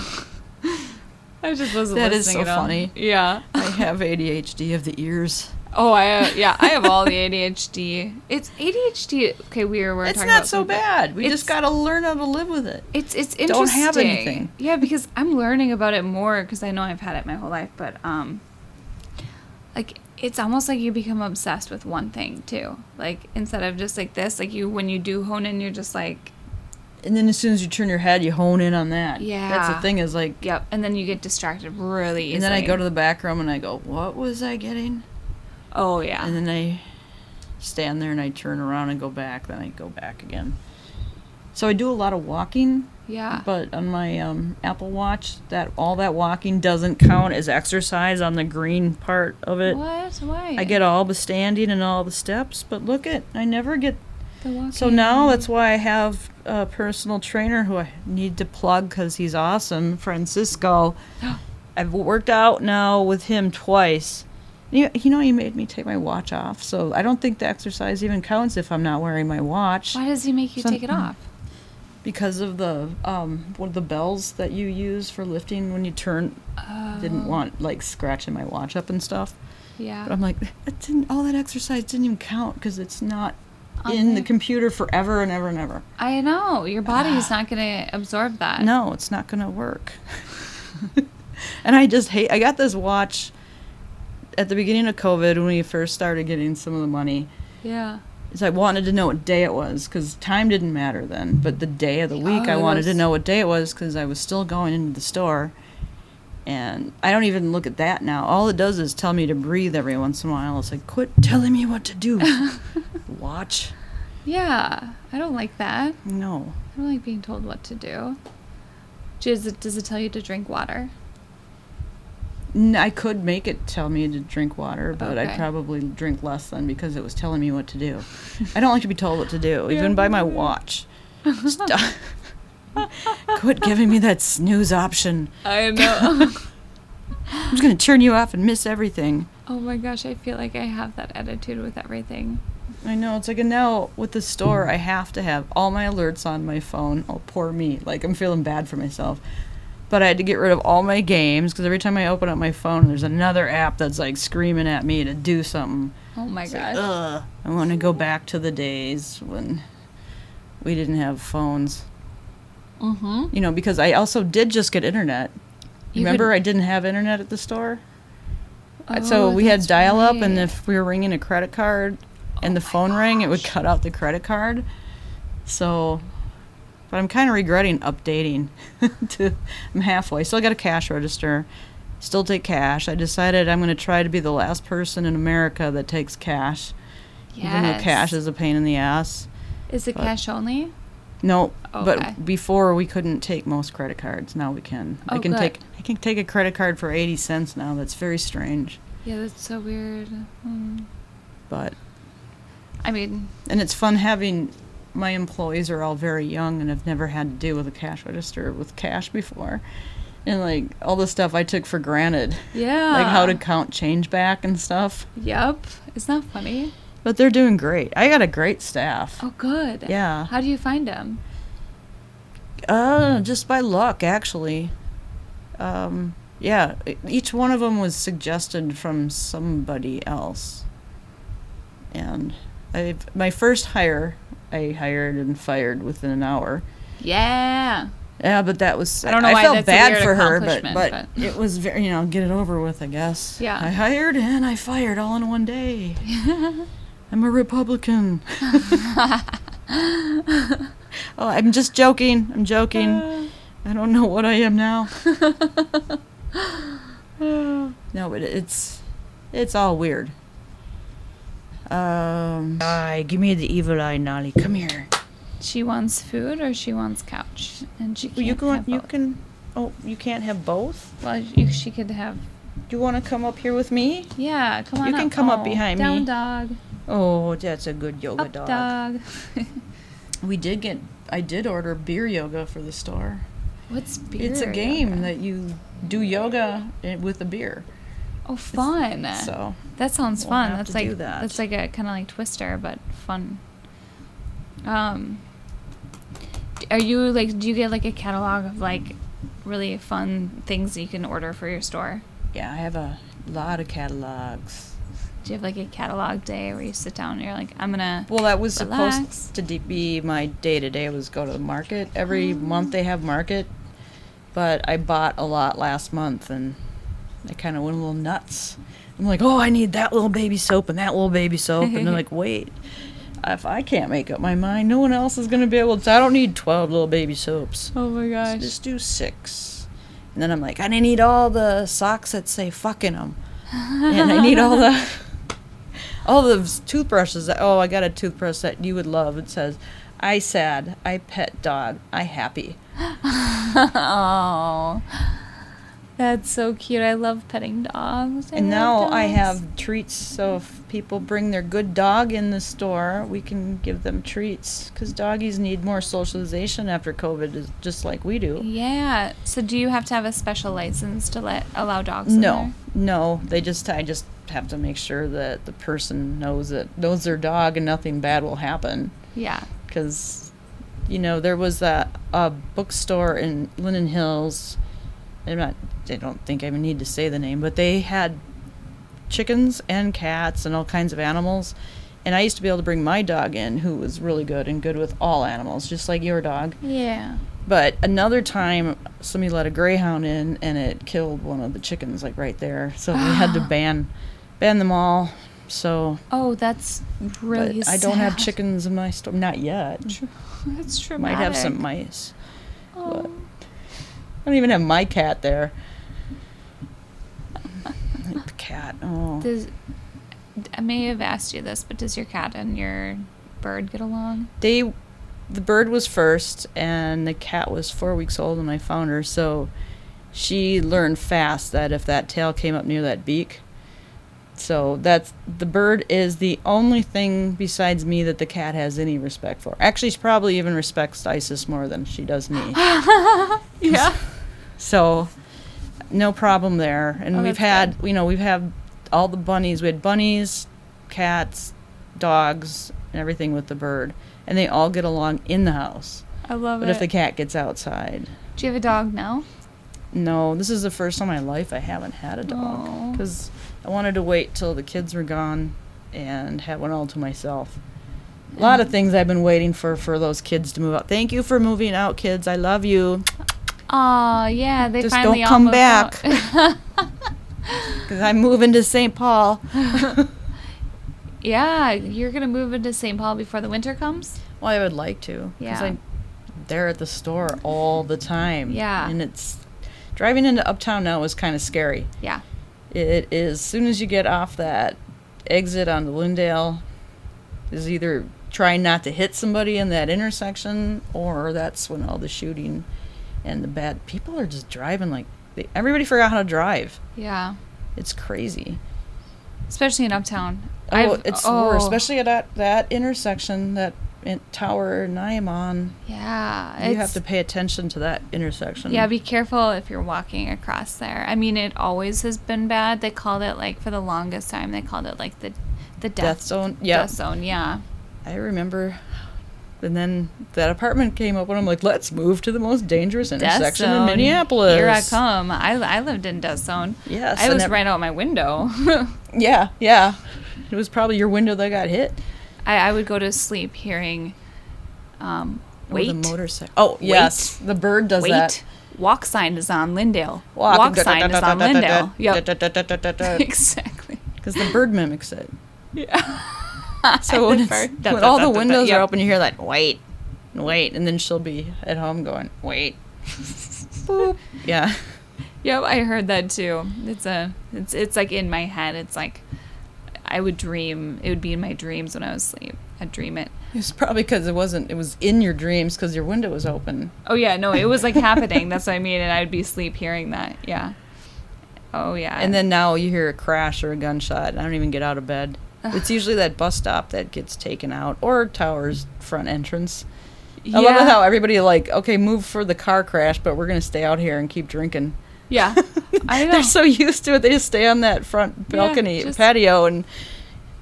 I just wasn't That is so funny. Yeah. I have ADHD of the ears. Oh, I uh, yeah, I have all the ADHD. It's ADHD. Okay, we were, we were it's talking not about so bad. We it's- just got to learn how to live with it. It's it's interesting. Don't have anything. Yeah, because I'm learning about it more because I know I've had it my whole life, but um, like it's almost like you become obsessed with one thing too. Like instead of just like this, like you when you do hone in, you're just like, And then as soon as you turn your head, you hone in on that. Yeah, that's the thing is like. yep, and then you get distracted really easily. And then I go to the back room and I go, "What was I getting?" Oh yeah, And then I stand there and I turn around and go back. Then I go back again. So I do a lot of walking. yeah. But on my um, Apple Watch, that all that walking doesn't count as exercise on the green part of it. what? Why? I get all the standing and all the steps, but look at I never get. the walking. So now that's why I have a personal trainer who I need to plug because he's awesome, Francisco. I've worked out now with him twice. You, you know, he made me take my watch off, so I don't think the exercise even counts if I'm not wearing my watch Why does he make you Some- take it off? because of the um, what are the bells that you use for lifting when you turn. Didn't Oh, want like scratching my watch up and stuff. Yeah. But I'm like, that didn't, all that exercise didn't even count because it's not On in the computer forever and ever and ever. I know your body is not gonna absorb that. No, it's not going to work. and I just hate, I got this watch at the beginning of COVID when we first started getting some of the money. Yeah. Is I wanted to know what day it was because time didn't matter then, but the day of the oh, week I Oh, wanted to know what day it was because I was still going into the store. And I don't even look at that now. All it does is tell me to breathe every once in a while. It's like, quit telling me what to do. Watch. Yeah. I don't like that. No. I don't like being told what to do. Does it, does it tell you to drink water? I could make it tell me to drink water, but I'd probably drink less than because it was telling me what to do. I don't like to be told what to do, even by my watch. Stop. Quit giving me that snooze option. I know. I'm just going to turn you off and miss everything. oh my gosh, I feel like I have that attitude with everything. I know. It's like, and now with the store, I have to have all my alerts on my phone. Oh, poor me. Like, I'm feeling bad for myself. But I had to get rid of all my games because every time I open up my phone, there's another app that's like screaming at me to do something. Oh my It's like, gosh. ugh. I want to go back to the days when we didn't have phones. mm-hmm. You know, because I also did just get internet. You Remember, could- I didn't have internet at the store. Uh, so Oh, we had dial up, and if we were ringing a credit card, and the phone rang, it would cut out the credit card. So, but I'm kind of regretting updating. to I'm halfway. Still got a cash register. Still take cash. I decided I'm going to try to be the last person in America that takes cash. Yes. Even though cash is a pain in the ass. Is it but- cash only? No, Okay. but before we couldn't take most credit cards. Now we can. I Oh, can good. take I can take a credit card for 80 cents now. That's very strange. Yeah, that's so weird. Hmm. But I mean, and it's fun having my employees are all very young and have never had to deal with a cash register with cash before. And like all the stuff I took for granted, yeah. like how to count change back and stuff. Yep. Isn't that funny? But they're doing great. I got a great staff. Oh, good. Yeah. How do you find them? Uh, just by luck, actually. Um, yeah, each one of them was suggested from somebody else. And I've, my first hire, I hired and fired within an hour. Yeah. Yeah, but that was I don't know why felt that's bad for her, but, but but- it was very you know get it over with, I guess. Yeah. I hired and I fired all in one day. I'm a Republican. oh, I'm just joking. I'm joking. I don't know what I am now. no, but it's it's all weird. Um, eye, give me the evil eye, Nolly. Come here. She wants food or she wants couch, and she can't you can have you both. can. Oh, you can't have both. Well, you, she could have. Do you want to come up here with me? Yeah, come on. You can up. come up Oh, behind down me. dog. Oh, that's a good yoga Up dog. dog. We did get. I did order beer yoga for the store. What's beer? it's a game yoga? that you do yoga with a beer. Oh, fun. So That sounds We'll fun. That's like do that. that's like a kind of like Twister, but fun. Um, are you like? Do you get like a catalog of like really fun things that you can order for your store? yeah, I have a lot of catalogs. Do you have like a catalog day where you sit down and you're like, I'm gonna. Well, that was Relax. supposed to de- be my day to day. Was go to the market every Oh. month. They have market, but I bought a lot last month, and I kind of went a little nuts. I'm like, oh, I need that little baby soap and that little baby soap, and they're like, wait, if I can't make up my mind, no one else is gonna be able to. I don't need twelve little baby soaps. Oh my So gosh. just do six. And then I'm like, and I need all the socks that say fucking them. and I need all the all the toothbrushes. That, oh, I got a toothbrush that you would love. It says, "I sad, I pet dog, I happy." oh, that's so cute. I love petting dogs. I and now I have treats. So if people bring their good dog in the store, we can give them treats because doggies need more socialization after COVID, just like we do. Yeah. So do you have to have a special license to let allow dogs? in No, there? no. They just I just have to make sure that the person knows that knows their dog and nothing bad will happen. Yeah. Because, you know, there was a, a bookstore in Linden Hills. I'm not. I don't think I even need to say the name, but they had chickens and cats and all kinds of animals. And I used to be able to bring my dog in, who was really good and good with all animals, just like your dog. Yeah. But another time, somebody let a greyhound in, and it killed one of the chickens, like right there. So we had to ban, ban them all. So, Oh, that's really. but I don't have chickens in my store, not yet. That's true. Might have some mice. Oh. I don't even have my cat there. The cat. Oh, Does I may have asked you this, but does your cat and your bird get along? they, the bird was first, and the cat was four weeks old when I found her. So, she learned fast that if that tail came up near that beak, so that's the bird is the only thing besides me that the cat has any respect for. Actually, she probably even respects Isis more than she does me. yeah. So, no problem there. And Oh, we've had, you know, we've had all the bunnies. We had bunnies, cats, dogs, and everything with the bird, and they all get along in the house. I love But it. But if the cat gets outside, Do you have a dog now? no, this is the first time in my life I haven't had a dog because I wanted to wait till the kids were gone and have one all to myself. A lot of things I've been waiting for for those kids to move out. Thank you for moving out, kids. I love you. Oh yeah, they Just finally don't come back. Because I'm moving to St. Paul. yeah, you're gonna move into St. Paul before the winter comes. Well, I would like to. Because Yeah. I'm there at the store all the time. Yeah. And it's driving into uptown now is kind of scary. Yeah. It is as soon as you get off that exit onto Lyndale, is either trying not to hit somebody in that intersection, or that's when all the shooting and the bad people are just driving like they, everybody forgot how to drive. Yeah. It's crazy. Especially in uptown. Oh, I've- it's oh, worse, especially at that, that intersection that tower and I am on. Yeah. You have to pay attention to that intersection. Yeah, be careful if you're walking across there. I mean, it always has been bad. They called it like for the longest time. They called it like the the death, death zone. Yeah, death zone. Yeah. I remember. And then that apartment came up, and I'm like, let's move to the most dangerous intersection in. Minneapolis. Here I come. I, I lived in death zone. Yes, I was that- right out my window. Yeah, yeah. It was probably your window that got hit. I, I would go to sleep hearing, um, Or wait, the motorcycle. Oh, yes. The bird does wait. that. Walk sign is on Lyndale. Walk, Walk, sign is on Lyndale. Yep. Exactly. Because the bird mimics it. Yeah. So when, it's, when all the da, da. windows Yep. are open, you hear that wait, wait, and then she'll be at home going wait. Boop. Yeah. Yep, I heard that too. It's a it's it's like in my head. It's like I would dream. It would be in my dreams when I was asleep. I'd dream it. It's probably because it wasn't. It was in your dreams because your window was open. Oh yeah, no, it was like happening. That's what I mean, and I'd be asleep hearing that. Yeah. Oh yeah. And then now you hear a crash or a gunshot. I don't even get out of bed. It's usually that bus stop that gets taken out or Tower's front entrance. I love how everybody like, okay, move for the car crash, but we're gonna stay out here and keep drinking. Yeah. They're so used to it, they just stay on that front balcony just- patio and.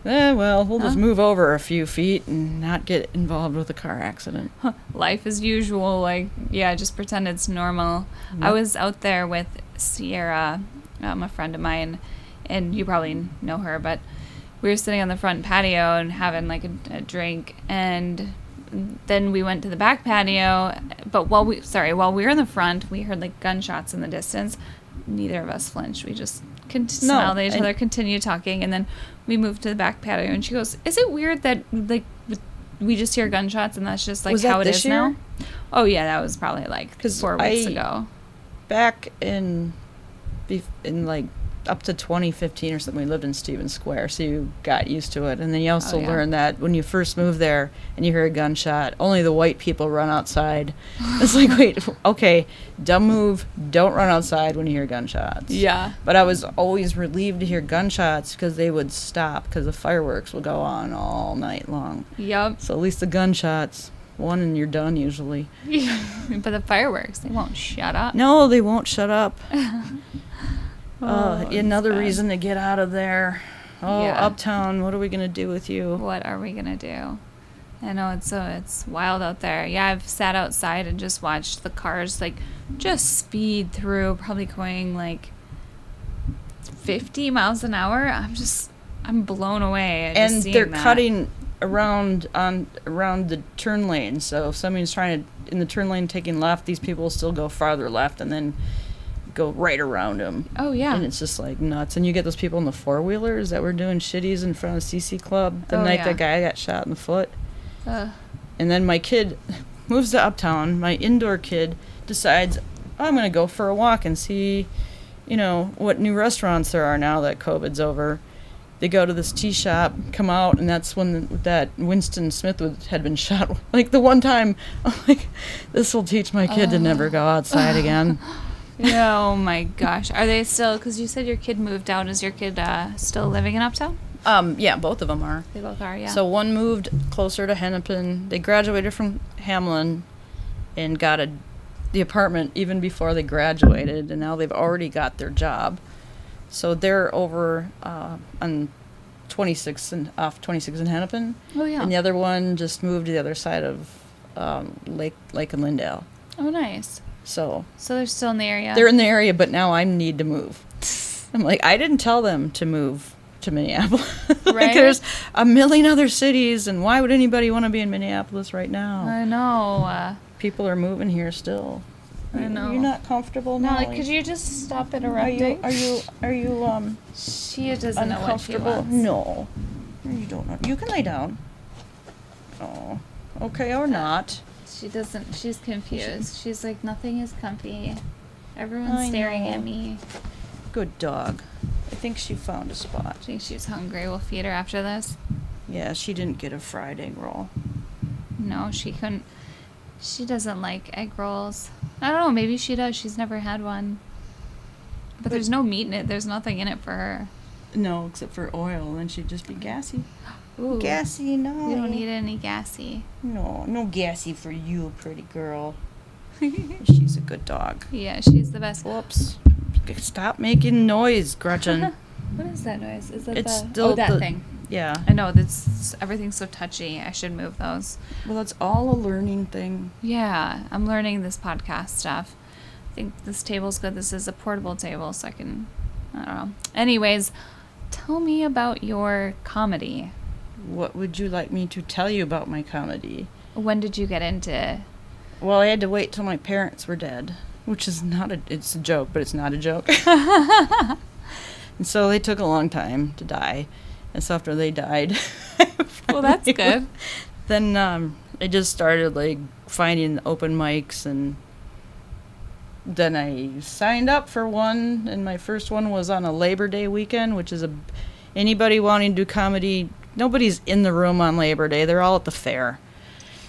Eh, well, we'll just Huh? move over a few feet and not get involved with a car accident. life as usual. Like, yeah, just pretend it's normal. I was out there with Sierra, um, a friend of mine, and you probably know her, but we were sitting on the front patio and having like a, a drink, and then we went to the back patio. But while we, sorry, while we were in the front, we heard like gunshots in the distance. Neither of us flinched. We just con- smiled at each other, continued talking, and then we moved to the back patio. And she goes, "Is it weird that like we just hear gunshots and that's just like Was how it is year? now?" Oh yeah, that was probably like four weeks I- ago. back in in like up to 2015 or something we lived in Stevens Square so you got used to it and then you oh, also Oh, yeah. learned that when you first move there and you hear a gunshot only the white people run outside it's like wait okay dumb move don't run outside when you hear gunshots Yeah. but I was always relieved to hear gunshots because they would stop because the fireworks would go on all night long Yup. so at least the gunshots one and you're done usually but the fireworks, they won't shut up. no they won't shut up Oh, Oh, another bad. reason to get out of there. Oh, Yeah. uptown, what are we gonna do with you? What are we gonna do? I know it's so it's wild out there. Yeah, I've sat outside and just watched the cars like just speed through, probably going like fifty miles an hour. I'm just I'm blown away. And they're that. cutting around on around the turn lane. So if somebody's trying to in the turn lane taking left, these people will still go farther left and then go right around them. Oh yeah. And it's just like nuts. And you get those people in the four wheelers that were doing shitties in front of CC Club the Oh, night yeah. that guy got shot in the foot. Ugh. And then my kid moves to Uptown. My indoor kid decides I'm going to go for a walk and see, you know, what new restaurants there are now that COVID's over. They go to this tea shop, come out, and that's when that Winston Smith was, had been shot. Like the one time, I'm like, this will teach my kid to never go outside again. Oh my gosh. Are they still? Because you said your kid moved out. Is your kid uh, still living in Uptown? Um, yeah, both of them are. They both are. Yeah. So one moved closer to Hennepin. They graduated from Hamline and got a the apartment even before they graduated, and now they've already got their job. So they're over uh, on 26 and off 26 in Hennepin, oh yeah. and the other one just moved to the other side of um, Lake Lake and Lyndale. oh nice. So So they're still in the area. they're in the area, but now I need to move. I'm like, I didn't tell them to move to Minneapolis. like, Right? there's a million other cities, and why would anybody want to be in Minneapolis right now? I know. Uh, People are moving here still. I You- know. You're not comfortable now. Molly, could you just stop Are you? interrupting? Are you? Are you um She doesn't know what she uncomfortable? wants. No. You don't know. You can lay down. Oh, okay or not. She doesn't. She's confused. She's like, nothing is comfy. Everyone's I staring know. at me. Good dog. I think she found a spot. I think she's hungry. We'll feed her after this. Yeah, she didn't get a fried egg roll. No, she couldn't. She doesn't like egg rolls. I don't know. Maybe she does. She's never had one. But, But- there's no meat in it. There's nothing in it for her. No, except for oil, and she'd just be gassy. Ooh. Gassy, no. We don't need any gassy. No, no gassy for you, pretty girl. She's a good dog. Yeah, she's the best. Whoops. Stop making noise, Gretchen. What is that noise? Is that It's the still oh that the- thing? yeah. I know that's everything's so touchy. I should move those. Well, it's all a learning thing. Yeah, I'm learning this podcast stuff. I think this table's good. This is a portable table, so I can. I don't know. Anyways, tell me about your comedy. What would you like me to tell you about my comedy? When did you get into? Well, I had to wait till my parents were dead, which is not a. It's a joke, but it's not a joke. and so they took a long time to die, and so after they died, Well, that's good. Then um, I just started like finding open mics, and then I signed up for one, and my first one was on a Labor Day weekend, which is a anybody wanting to do comedy. Nobody's in the room on Labor Day; they're all at the fair.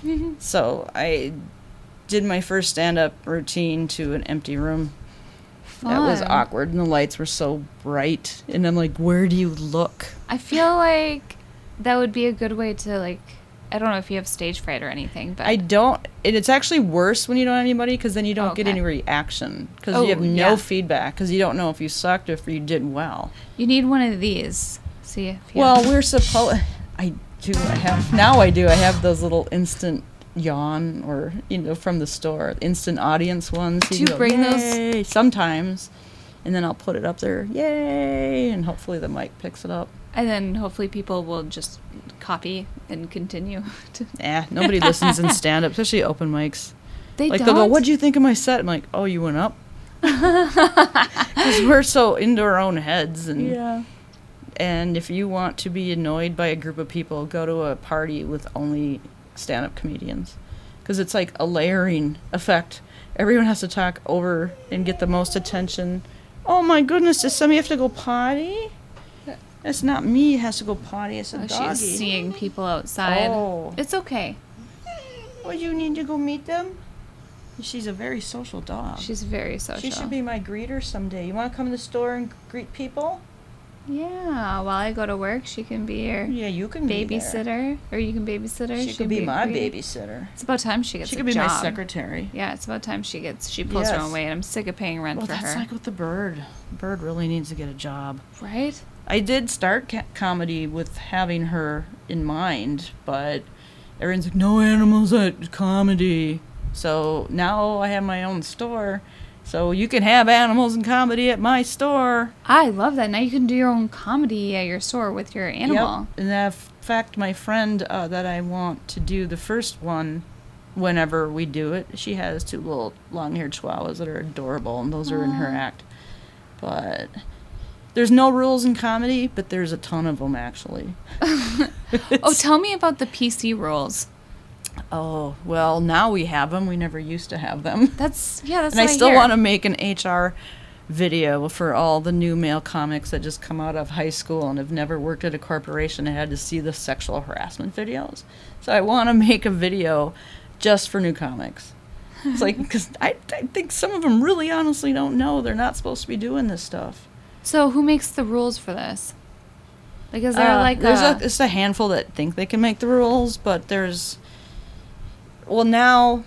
Mm-hmm. So I did my first stand-up routine to an empty room. Fun. That was awkward, and the lights were so bright, and I'm like, "Where do you look?" I feel like that would be a good way to like. I don't know if you have stage fright or anything, but I don't. And it's actually worse when you don't have anybody because then you don't get any reaction because Oh, you have no yeah. feedback because you don't know if you sucked or if you did well. you need one of these. See if you Well, we're supposed. I do. I have now. I do. I have those little instant yawn or you know from the store instant audience ones. Do you go, bring those- sometimes, and then I'll put it up there. Yay! And hopefully the mic picks it up. and then hopefully people will just copy and continue. To, Eh, nobody listens in stand up, especially open mics. they like don't. they'll go, "What do you think of my set?" I'm like, "Oh, you went up." Because we're so into our own heads, and Yeah. And if you want to be annoyed by a group of people, go to a party with only stand-up comedians, because it's like a layering effect. Everyone has to talk over and get the most attention. Oh my goodness! Does somebody have to go potty? It's not me. It has to go potty. It's a Oh, doggy. she's seeing people outside. Oh. It's okay. Would you need to go meet them? She's a very social dog. She's very social. She should be my greeter someday. You want to come to the store and greet people? Yeah, while I go to work, she can be your Yeah, you can be babysitter, or you can babysit her. She, can could be, my greeter. babysitter. It's about time she gets She could be job. my secretary. Yeah, it's about time she gets. She pulls her own weight. I'm sick of paying rent Well, for that's her. like with the bird. Bird really needs to get a job. right? I did start ca- comedy with having her in mind, but everyone's like, no animals at comedy. So now I have my own store. So you can have animals and comedy at my store. I love that. Now you can do your own comedy at your store with your animal. Yep. And in fact, my friend uh, that I want to do the first one, whenever we do it, she has two little long-haired chihuahuas that are adorable, and those are in her act. But there's no rules in comedy, but there's a ton of them actually. Oh, tell me about the PC rules. Oh well, now we have them. We never used to have them. That's yeah. That's and I still want to make an HR video for all the new male comics that just come out of high school and have never worked at a corporation and had to see the sexual harassment videos. So I want to make a video just for new comics. It's like because I, I think some of them really honestly don't know they're not supposed to be doing this stuff. So who makes the rules for this? Like, is there Uh, like there's a, a it's a handful that think they can make the rules, but there's well now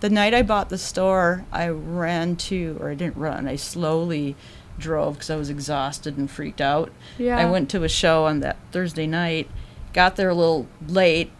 the night I bought the store, I ran to or I didn't run. I slowly drove because I was exhausted and freaked out. yeah? I went to a show on that Thursday night, got there a little late,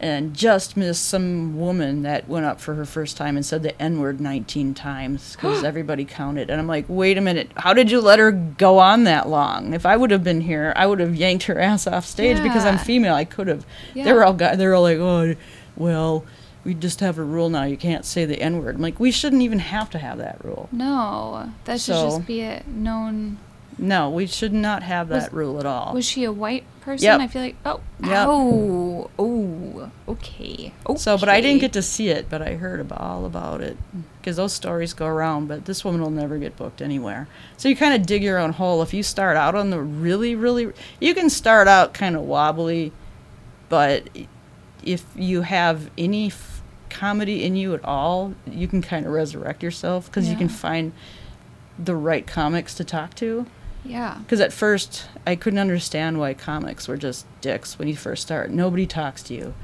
and just missed some woman that went up for her first time and said the N word 19 times because everybody counted. And I'm like, wait a minute, how did you let her go on that long? If I would have been here, I would have yanked her ass off stage because I'm female. I could have. Yeah. They were all guys. They were all like, oh, well, we just have a rule now. You can't say the N word. I'm like, we shouldn't even have to have that rule. No, that should So- just be a known. No, we should not have that Was- rule at all. Was she a white person? Yep. I feel like. Oh. Yep. Oh. Oh. Okay. Okay. So, but I didn't get to see it, but I heard about, all about it hmm. because those stories go around. But this woman will never get booked anywhere. So you kind of dig your own hole. If you start out on the really, really, you can start out kind of wobbly, but if you have any f- comedy in you at all, you can kind of resurrect yourself because you can find the right comics to talk to. Yeah. Because at first, I couldn't understand why comics were just dicks when you first start. Nobody talks to you.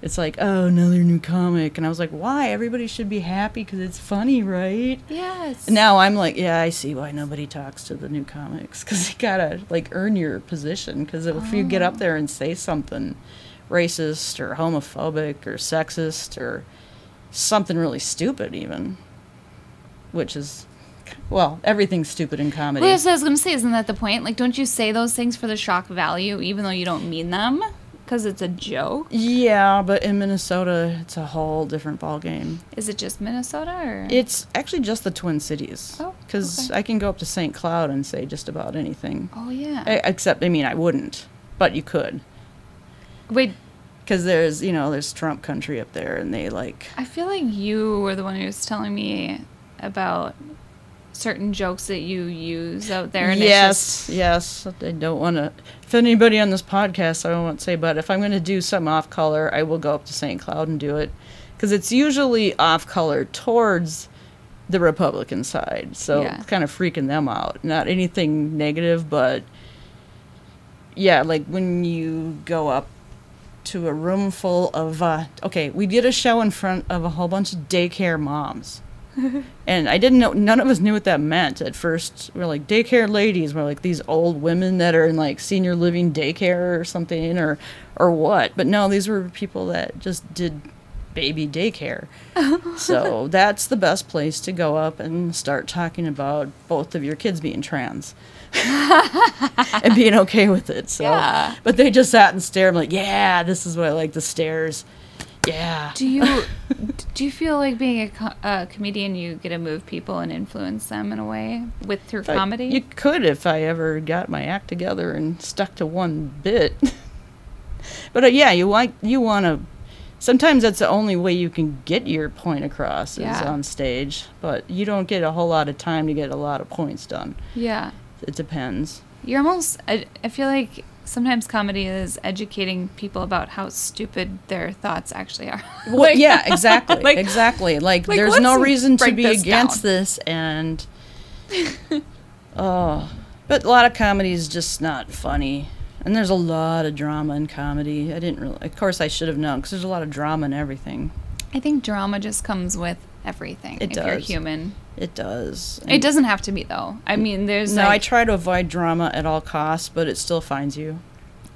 It's like, oh, another new comic. And I was like, why? Everybody should be happy because it's funny, right? Yes. And now I'm like, yeah, I see why nobody talks to the new comics because you gotta like earn your position. Because if you get up Oh. there and say something racist or homophobic or sexist or something really stupid, even, which is, well, everything's stupid in comedy. Well, yes, I was going to say, isn't that the point? Like, don't you say those things for the shock value, even though you don't mean them? Because it's a joke? Yeah, but in Minnesota, it's a whole different ballgame. Is it just Minnesota or? It's actually just the Twin Cities. Oh, Because okay. I can go up to St. Cloud and say just about anything. oh, yeah. I, except, I mean, I wouldn't, but you could. Wait, Because there's, you know, there's Trump country up there, and they like. I feel like you were the one who was telling me about certain jokes that you use out there. And yes, yes. I don't want to. If anybody on this podcast, I won't say, but if I'm going to do something off color, I will go up to St. Cloud and do it. Because it's usually off color towards the Republican side. So Yeah. kind of freaking them out. Not anything negative, but yeah, like when you go up to a room full of uh, okay we did a show in front of a whole bunch of daycare moms. And i didn't know none of us knew what that meant at first. We are like daycare ladies we're like these old women that are in like senior living daycare or something or or what. But no these were people that just did baby daycare. So that's the best place to go up and start talking about both of your kids being trans and being okay with it. So, Yeah. but they just sat and stared. I'm like, yeah, this is what I like the stares. Yeah. Do you do you feel like being a, co- comedian, you get to move people and influence them in a way with through If I- comedy? you could if I ever got my act together and stuck to one bit. but uh, yeah, you like you want to. Sometimes that's the only way you can get your point across is Yeah. on stage. But you don't get a whole lot of time to get a lot of points done. yeah. It depends. You're almost. I, I feel like sometimes comedy is educating people about how stupid their thoughts actually are. Well, Like- yeah, exactly, like- exactly. Like, like, there's no reason to be this against down. this, and oh, but a lot of comedy is just not funny, and there's a lot of drama in comedy. I didn't really, of course, I should have known because there's a lot of drama in everything. I think drama just comes with everything. It if you're human, It does. it doesn't have to be though. I mean, there's No, I try to avoid drama at all costs, but it still finds you.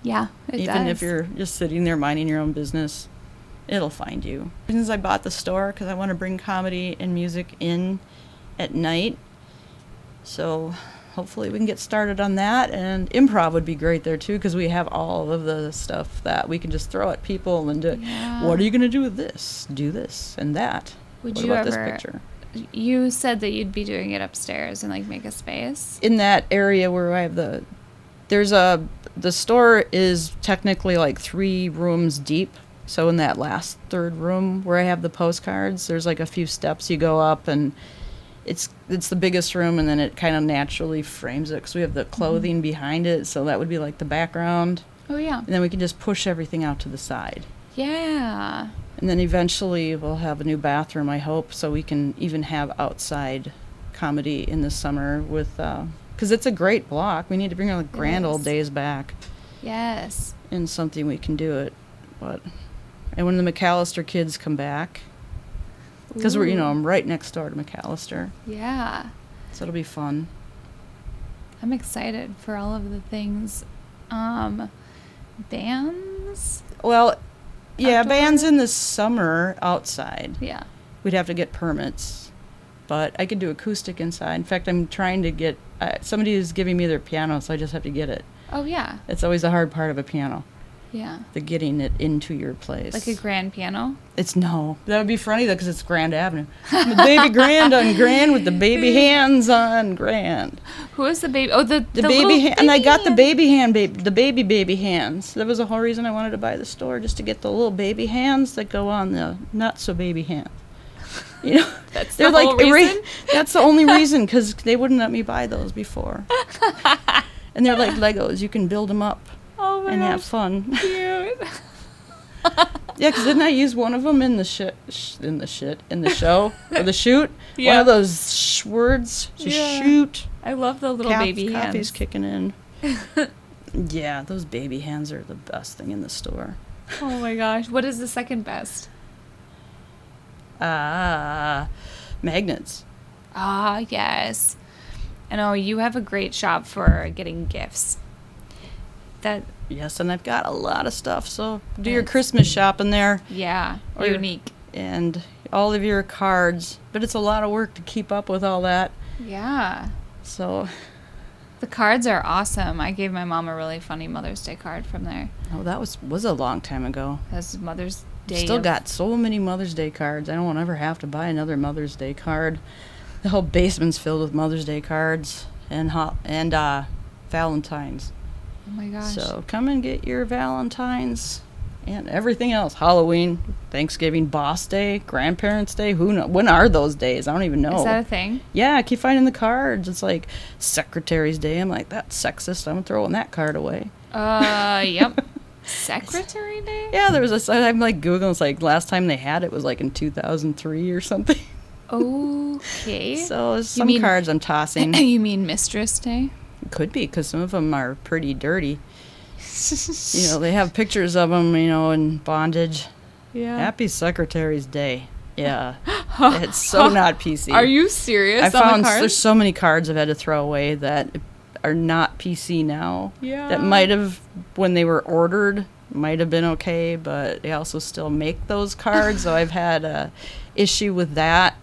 yeah, it Even if you're just sitting there minding your own business, it'll find you. Since I bought the store, because I want to bring comedy and music in at night. So hopefully we can get started on that. And improv would be great there too, because we have all of the stuff that we can just throw at people and do. Yeah. What are you going to do with this? Do this and that. Would what you about ever? this picture? You said that you'd be doing it upstairs and like make a space. in that area where I have the there's a the store is technically like three rooms deep. So in that last third room where I have the postcards, there's like a few steps you go up and it's it's the biggest room and then it kind of naturally frames it because we have the mm-hmm. clothing behind it so that would be like the background Oh yeah, and then we can just push everything out to the side yeah. And then eventually we'll have a new bathroom i hope so we can even have outside comedy in the summer with because it's a great block we need to bring our grand old days back Yes. and something we can do it but and when the Macalester kids come back because we're you know i'm right next door to Macalester Yeah. so it'll be fun I'm excited for all of the things. Um, bands. well yeah bands in the summer outside Yeah. we'd have to get permits but i could do acoustic inside in fact i'm trying to get uh, somebody is giving me their piano so i just have to get it Oh yeah. It's always the hard part of a piano. Yeah. the getting it into your place. Like a grand piano. It's no. That would be funny though, because it's Grand Avenue. the baby Grand on Grand with the baby hands on Grand. Who is the baby? Oh, the The, the baby, little hand, and I got the baby hand, baby, the baby baby hands. That was the whole reason I wanted to buy the store, just to get the little baby hands that go on the not so baby hands. You know, That's they're the like whole eri- reason. that's the only reason, because they wouldn't let me buy those before. and they're like Legos; you can build them up Oh my and have fun. cute. Yeah, because didn't I use one of them in the shit, sh- in the shit, in the show or the shoot? One of those sh- words to Yeah. shoot. I love the little Cap- baby coffee's hands. kicking in. yeah, those baby hands are the best thing in the store. Oh my gosh, what is the second best? Ah, magnets. Ah, yes. I know you have a great shop for getting gifts. That Yes, and I've got a lot of stuff. So do your. Christmas shopping there yeah, Or- unique. and all of your cards. But it's a lot of work to keep up with all that. Yeah. So, The cards are awesome. I gave my mom a really funny Mother's Day card from there. oh, that was was a long time ago. That's Mother's Day. Still of- got so many Mother's Day cards. I don't ever have to buy another Mother's Day card. The whole basement's filled with Mother's Day cards and ho- and uh, Valentines. Oh my gosh. So come and get your Valentines and everything else. Halloween, Thanksgiving, Boss Day, Grandparents' Day. Who know? When are those days? I don't even know. Is that a thing? yeah, I keep finding the cards. It's like Secretary's Day. I'm like, that's sexist. I'm throwing that card away. Uh, yep. Secretary Day? Yeah, there was a. I'm like Googling. It's like last time they had it was like in 2003 or something. Okay. So there's some mean- cards I'm tossing. you mean Mistress Day? Could be because some of them are pretty dirty. You know, they have pictures of them. You know, in bondage. Yeah. Happy Secretary's Day. Yeah, it's so not PC. Are you serious I found the there's so many cards I've had to throw away that are not PC now. Yeah. That might have when they were ordered might have been okay, but they also still make those cards. so I've had a issue with that,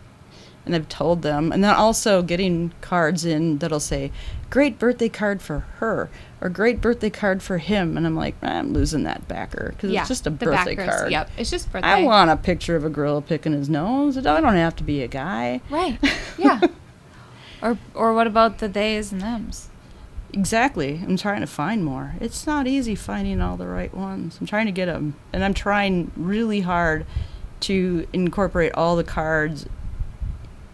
and I've told them. And then also getting cards in that'll say "Great birthday card for her" or "Great birthday card for him," and I'm like, I'm losing that backer because yeah. it's just a birthday backers. card. Yep. It's just birthday. I want a picture of a gorilla picking his nose. I don't have to be a guy. Right. Yeah. or or what about the theys and thems? Exactly. I'm trying to find more. It's not easy finding all the right ones. I'm trying to get them, and I'm trying really hard to incorporate all the cards.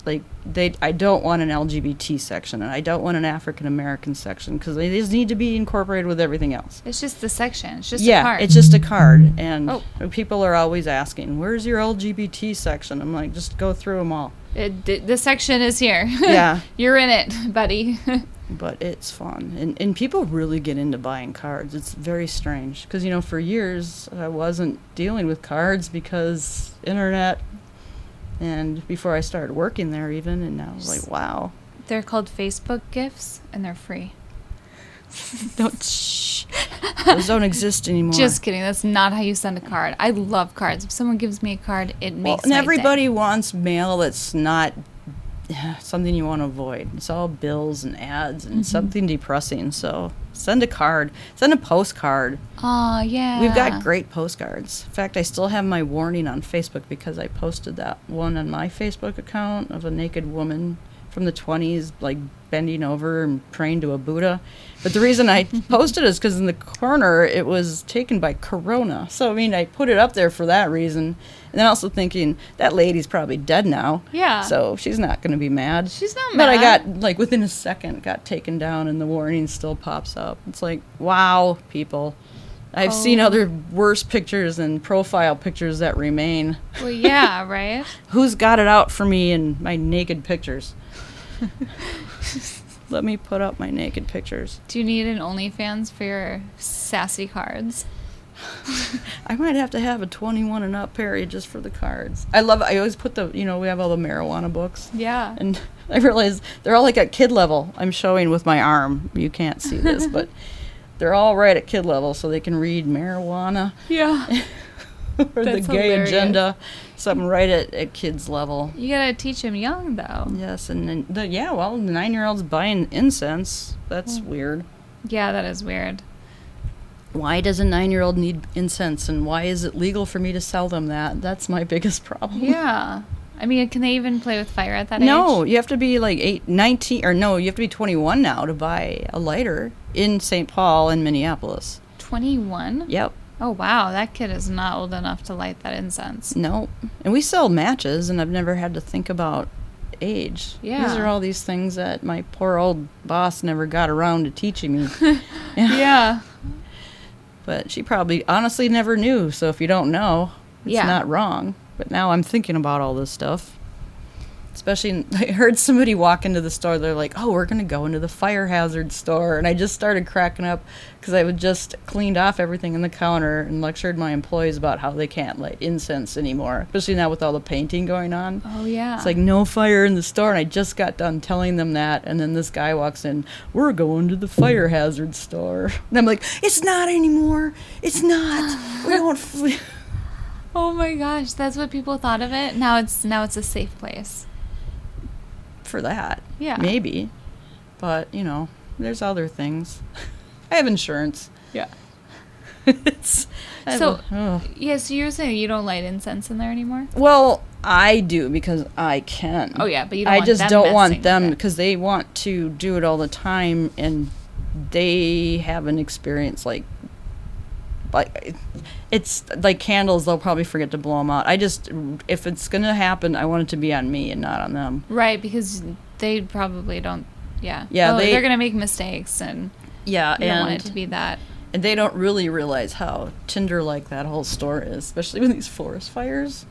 Like they, I don't want an LGBT section, and I don't want an African American section because they just need to be incorporated with everything else. It's just the section. It's just yeah, a card. it's just a card, and Oh. people are always asking, "Where's your LGBT section?" I'm like, just go through them all. It, the, the section is here. Yeah. You're in it, buddy. but it's fun and and people really get into buying cards it's very strange because you know for years i wasn't dealing with cards because internet and before i started working there even and now was like wow they're called Facebook gifts and they're free. don't shh those don't exist anymore Just kidding. That's not how you send a card. I love cards. If someone gives me a card, it well, makes and my day. everybody wants mail that's not something you want to avoid it's all bills and ads and Mm-hmm. something depressing so send a card send a postcard Oh yeah. We've got great postcards. In fact, I still have my warning on Facebook because I posted that one on my Facebook account of a naked woman from the 20s, like bending over and praying to a Buddha. But the reason I posted it is because in the corner it was taken by Corona. So, I mean, I put it up there for that reason. And then also thinking that lady's probably dead now. Yeah. So she's not going to be mad. She's not mad. But I got, like, within a second, got taken down and the warning still pops up. It's like, wow, people. I've seen Oh. other worse pictures and profile pictures that remain. Well, yeah, right. Who's got it out for me in my naked pictures? Let me put up my naked pictures. Do you need an OnlyFans for your sassy cards? I might have to have a 21 and up period just for the cards. I love I always put the, you know, we have all the marijuana books. Yeah. And I realize they're all like at kid level. I'm showing with my arm. You can't see this, but they're all right at kid level so they can read marijuana Yeah. or the gay hilarious. agenda. Something right at, at kids level. You gotta teach them young though. Yes, and then the, yeah, well, the nine year old's buying incense. That's weird. Yeah, that is weird. Why does a nine year old need incense and why is it legal for me to sell them that? That's my biggest problem. Yeah. I mean, can they even play with fire at that No, age? No, you have to be like eight, 19, or no, you have to be 21 now to buy a lighter in St. Paul and Minneapolis. 21? Yep. Oh, wow. That kid is not old enough to light that incense. No. And we sell matches, and I've never had to think about age. Yeah. These are all these things that my poor old boss never got around to teaching me. Yeah. But she probably honestly never knew. So if you don't know, it's Yeah. not wrong. But now I'm thinking about all this stuff. Especially, I heard somebody walk into the store. They're like, "Oh, we're gonna go into the fire hazard store," and I just started cracking up because I had just cleaned off everything in the counter and lectured my employees about how they can't light incense anymore, especially now with all the painting going on. Oh, yeah. It's like no fire in the store, and I just got done telling them that, and then this guy walks in. We're going to the fire hazard store, and I'm like, it's not anymore. It's not. We don't. Oh my gosh, that's what people thought of it. Now it's now it's a safe place. For that. Yeah. Maybe, but you know, there's other things. I have insurance. Yeah. it's So- a- Yeah, so you're saying you don't light incense in there anymore? well, I do because I can. Oh yeah, but you don't I just don't want them because they want to do it all the time and they have an experience like like it's like candles they'll probably forget to blow them out i just if it's gonna happen i want it to be on me and not on them Right, because they probably don't. Yeah. Yeah, They'll- they- they're gonna make mistakes, and yeah you don't want it and, to be that. and they don't really realize how tinder like that whole store is especially with these forest fires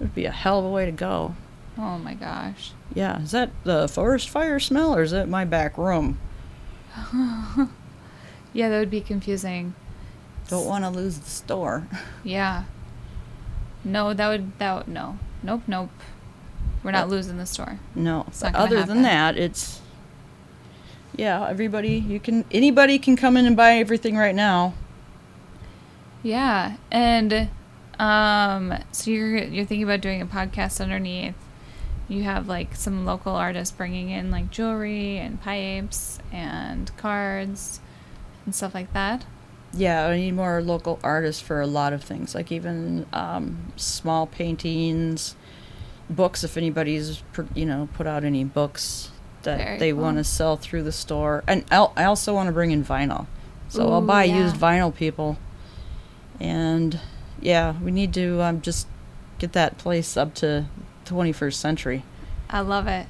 it would be a hell of a way to go Oh my gosh. yeah is that the forest fire smell or is it my back room Yeah, that would be confusing. Don't want to lose the store Yeah. No, that would that would, no. Nope, nope. We're not But- losing the store. No. It's but not gonna other than that, it's yeah, everybody you can anybody can come in and buy everything right now. Yeah, and um, so you're you're thinking about doing a podcast underneath. You have like some local artists bringing in like jewelry and pipes and cards and stuff like that. Yeah, I need more local artists for a lot of things, like even um, small paintings, books. If anybody's you know put out any books that Very they cool. want to sell through the store, and I'll, I also want to bring in vinyl, so I'll buy yeah. used vinyl, people. And yeah, we need to um, just get that place up to 21st century. I love it.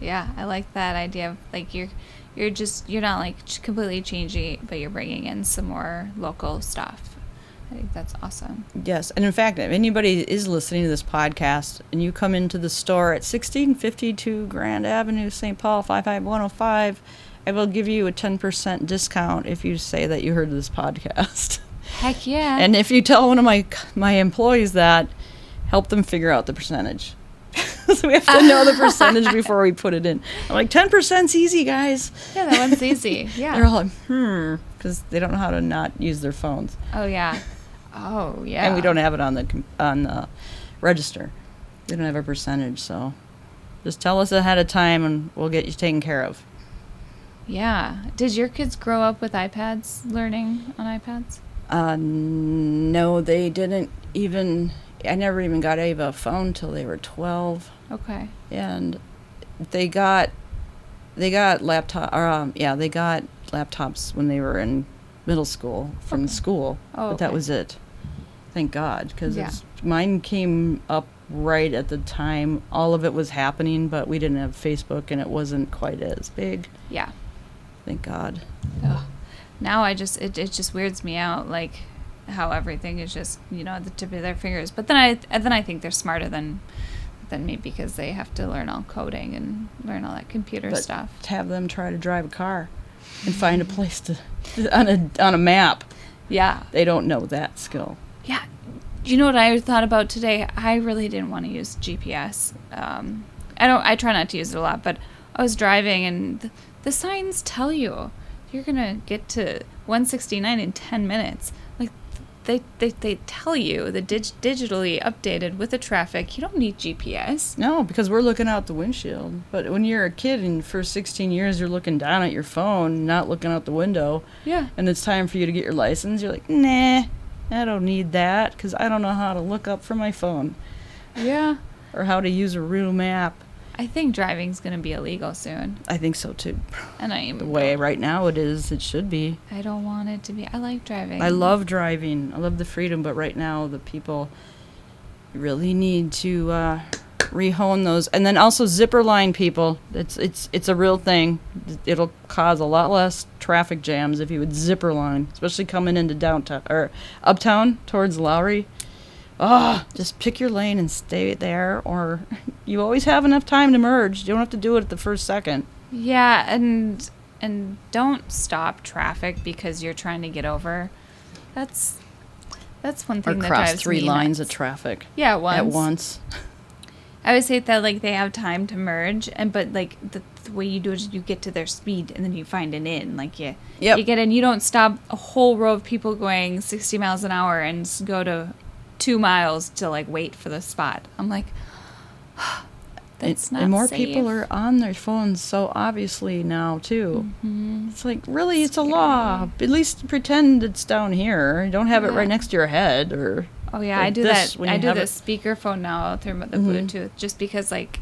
Yeah, I like that idea of like you're you're just you're not like completely changing, but you're bringing in some more local stuff. I think that's awesome. Yes, and in fact, if anybody is listening to this podcast and you come into the store at 1652 Grand Avenue, St. Paul 55105, I will give you a 10% discount if you say that you heard this podcast. Heck yeah! and if you tell one of my my employees that, help them figure out the percentage. so we have to know the percentage before we put it in. I'm like 10%'s easy, guys. yeah, that one's easy. Yeah. They're all like, hmm, because they don't know how to not use their phones. oh yeah. Oh yeah. and we don't have it on the on the register. We don't have a percentage, so just tell us ahead of time, and we'll get you taken care of. Yeah. Did your kids grow up with iPads, learning on iPads? Uh, no, they didn't even. I never even got Ava a phone till they were twelve, Okay. and they got they got laptop. Or, um, yeah, they got laptops when they were in middle school from Okay. school, Oh, but that okay. was it. Thank God, because Yeah. mine came up right at the time all of it was happening, but we didn't have Facebook and it wasn't quite as big. Yeah. Thank God. Ugh. Now I just it, it just weirds me out like how everything is just you know at the tip of their fingers. But then I and then I think they're smarter than than me because they have to learn all coding and learn all that computer But stuff. to have them try to drive a car and find a place to on a on a map, Yeah. they don't know that skill. Yeah. You know what I thought about today? I really didn't want to use GPS. Um, I don't. I try not to use it a lot, but I was driving and th- the signs tell you you're gonna get to 169 in 10 minutes. Like they, they, they tell you the dig- digitally updated with the traffic. You don't need GPS. No, because we're looking out the windshield. But when you're a kid and for 16 years you're looking down at your phone, not looking out the window, Yeah. and it's time for you to get your license, you're like, nah, I don't need that because I don't know how to look up from my phone Yeah. or how to use a real map. I think driving's gonna be illegal soon, I think so too. and I am The way right now it is, it should be. I don't want it to be. I like driving. I love driving. I love the freedom, but right now the people really need to uh, rehone those, and then also zipper line people. It's it's it's a real thing. It'll cause a lot less traffic jams if you would zipper line, especially coming into downtown or uptown towards Lowry. Ah, just pick your lane and stay there, or you always have enough time to merge. You don't have to do it at the first second. Yeah, and and don't stop traffic because you're trying to get over. That's that's one Or thing that cross drives three me lines nuts. of traffic yeah once. at once. I always hate that like they have time to merge, and but like the, the way you do it is you get to their speed and then you find an in. Like you, Yep. you get in, you don't stop a whole row of people going 60 miles an hour and go to two miles to like wait for the spot. I'm like, that's and, not and more safe. people are on their phones so obviously now too Mhm. it's like really it's a law at least pretend it's down here don't have it right next to your head or Oh yeah, I do that. when I do the it- speakerphone now through the Mhm. Bluetooth, just because like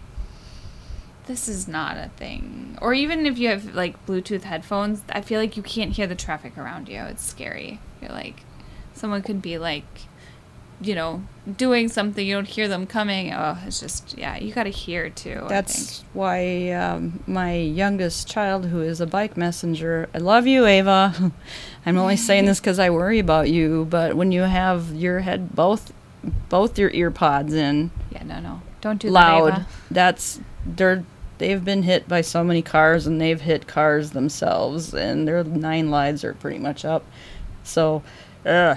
this is not a thing. Or even if you have like Bluetooth headphones, I feel like you can't hear the traffic around you. It's scary. You're like, someone could be like, you know, doing something. You don't hear them coming. Oh, it's just yeah. You got to hear too. That's why um, my youngest child who is a bike messenger i love you ava i'm only saying this because i worry about you but when you have your head both both your ear pods in Yeah, no, no, don't do that. loud Ava. that's they're they've been hit by so many cars and they've hit cars themselves and their nine lives are pretty much up so uh,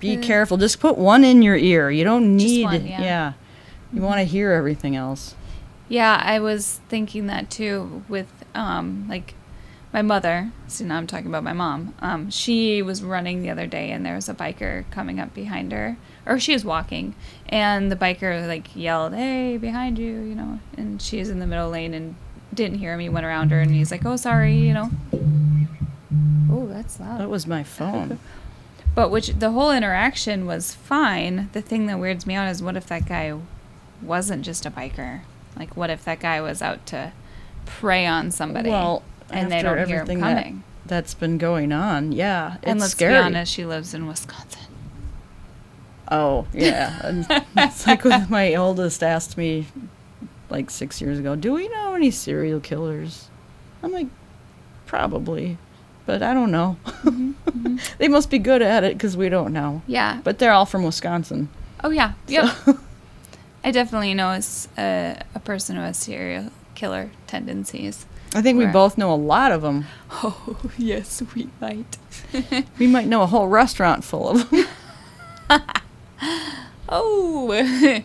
be Uh, careful just put one in your ear you don't need one, yeah. you want to hear everything else Yeah, I was thinking that too with um like my mother. So now I'm talking about my mom. Um, she was running the other day and there was a biker coming up behind her, or she was walking, and the biker like yelled, "Hey, behind you!" You know, and she was in the middle lane and didn't hear him. He went around her and he's like, "Oh, sorry," you know. Oh, that's loud. that was my phone But which the whole interaction was fine. The thing that weirds me out is what if that guy wasn't just a biker? Like what if that guy was out to prey on somebody? well and they don't hear him everything that- coming. that's been going on yeah it's and let's scary be honest, she lives in Wisconsin. Oh, yeah. It's like when my oldest asked me like six years ago, Do we know any serial killers? I'm like, Probably. But I don't know. Mm-hmm. Mm-hmm. they must be good at it because we don't know. Yeah. But they're all from Wisconsin. Oh yeah. Yep. I definitely know a person who has serial killer tendencies. I think we both know a lot of them. Oh yes, we might. We might know a whole restaurant full of them. oh,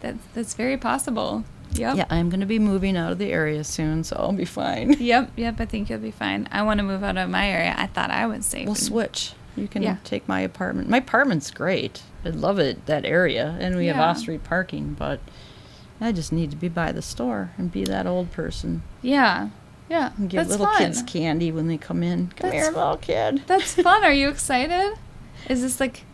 that's that's very possible. Yep. yeah, I'm going to be moving out of the area soon, so I'll be fine. Yep, yep, I think you'll be fine. I want to move out of my area. I thought I was safe. We'll switch. You can Yeah. take my apartment. My apartment's great. I love it, that area. And we have off street parking, but I just need to be by the store and be that old person. Yeah, yeah. And give little fun. kids candy when they come in. Come That's here, little kid. That's fun. Are you excited? Is this like,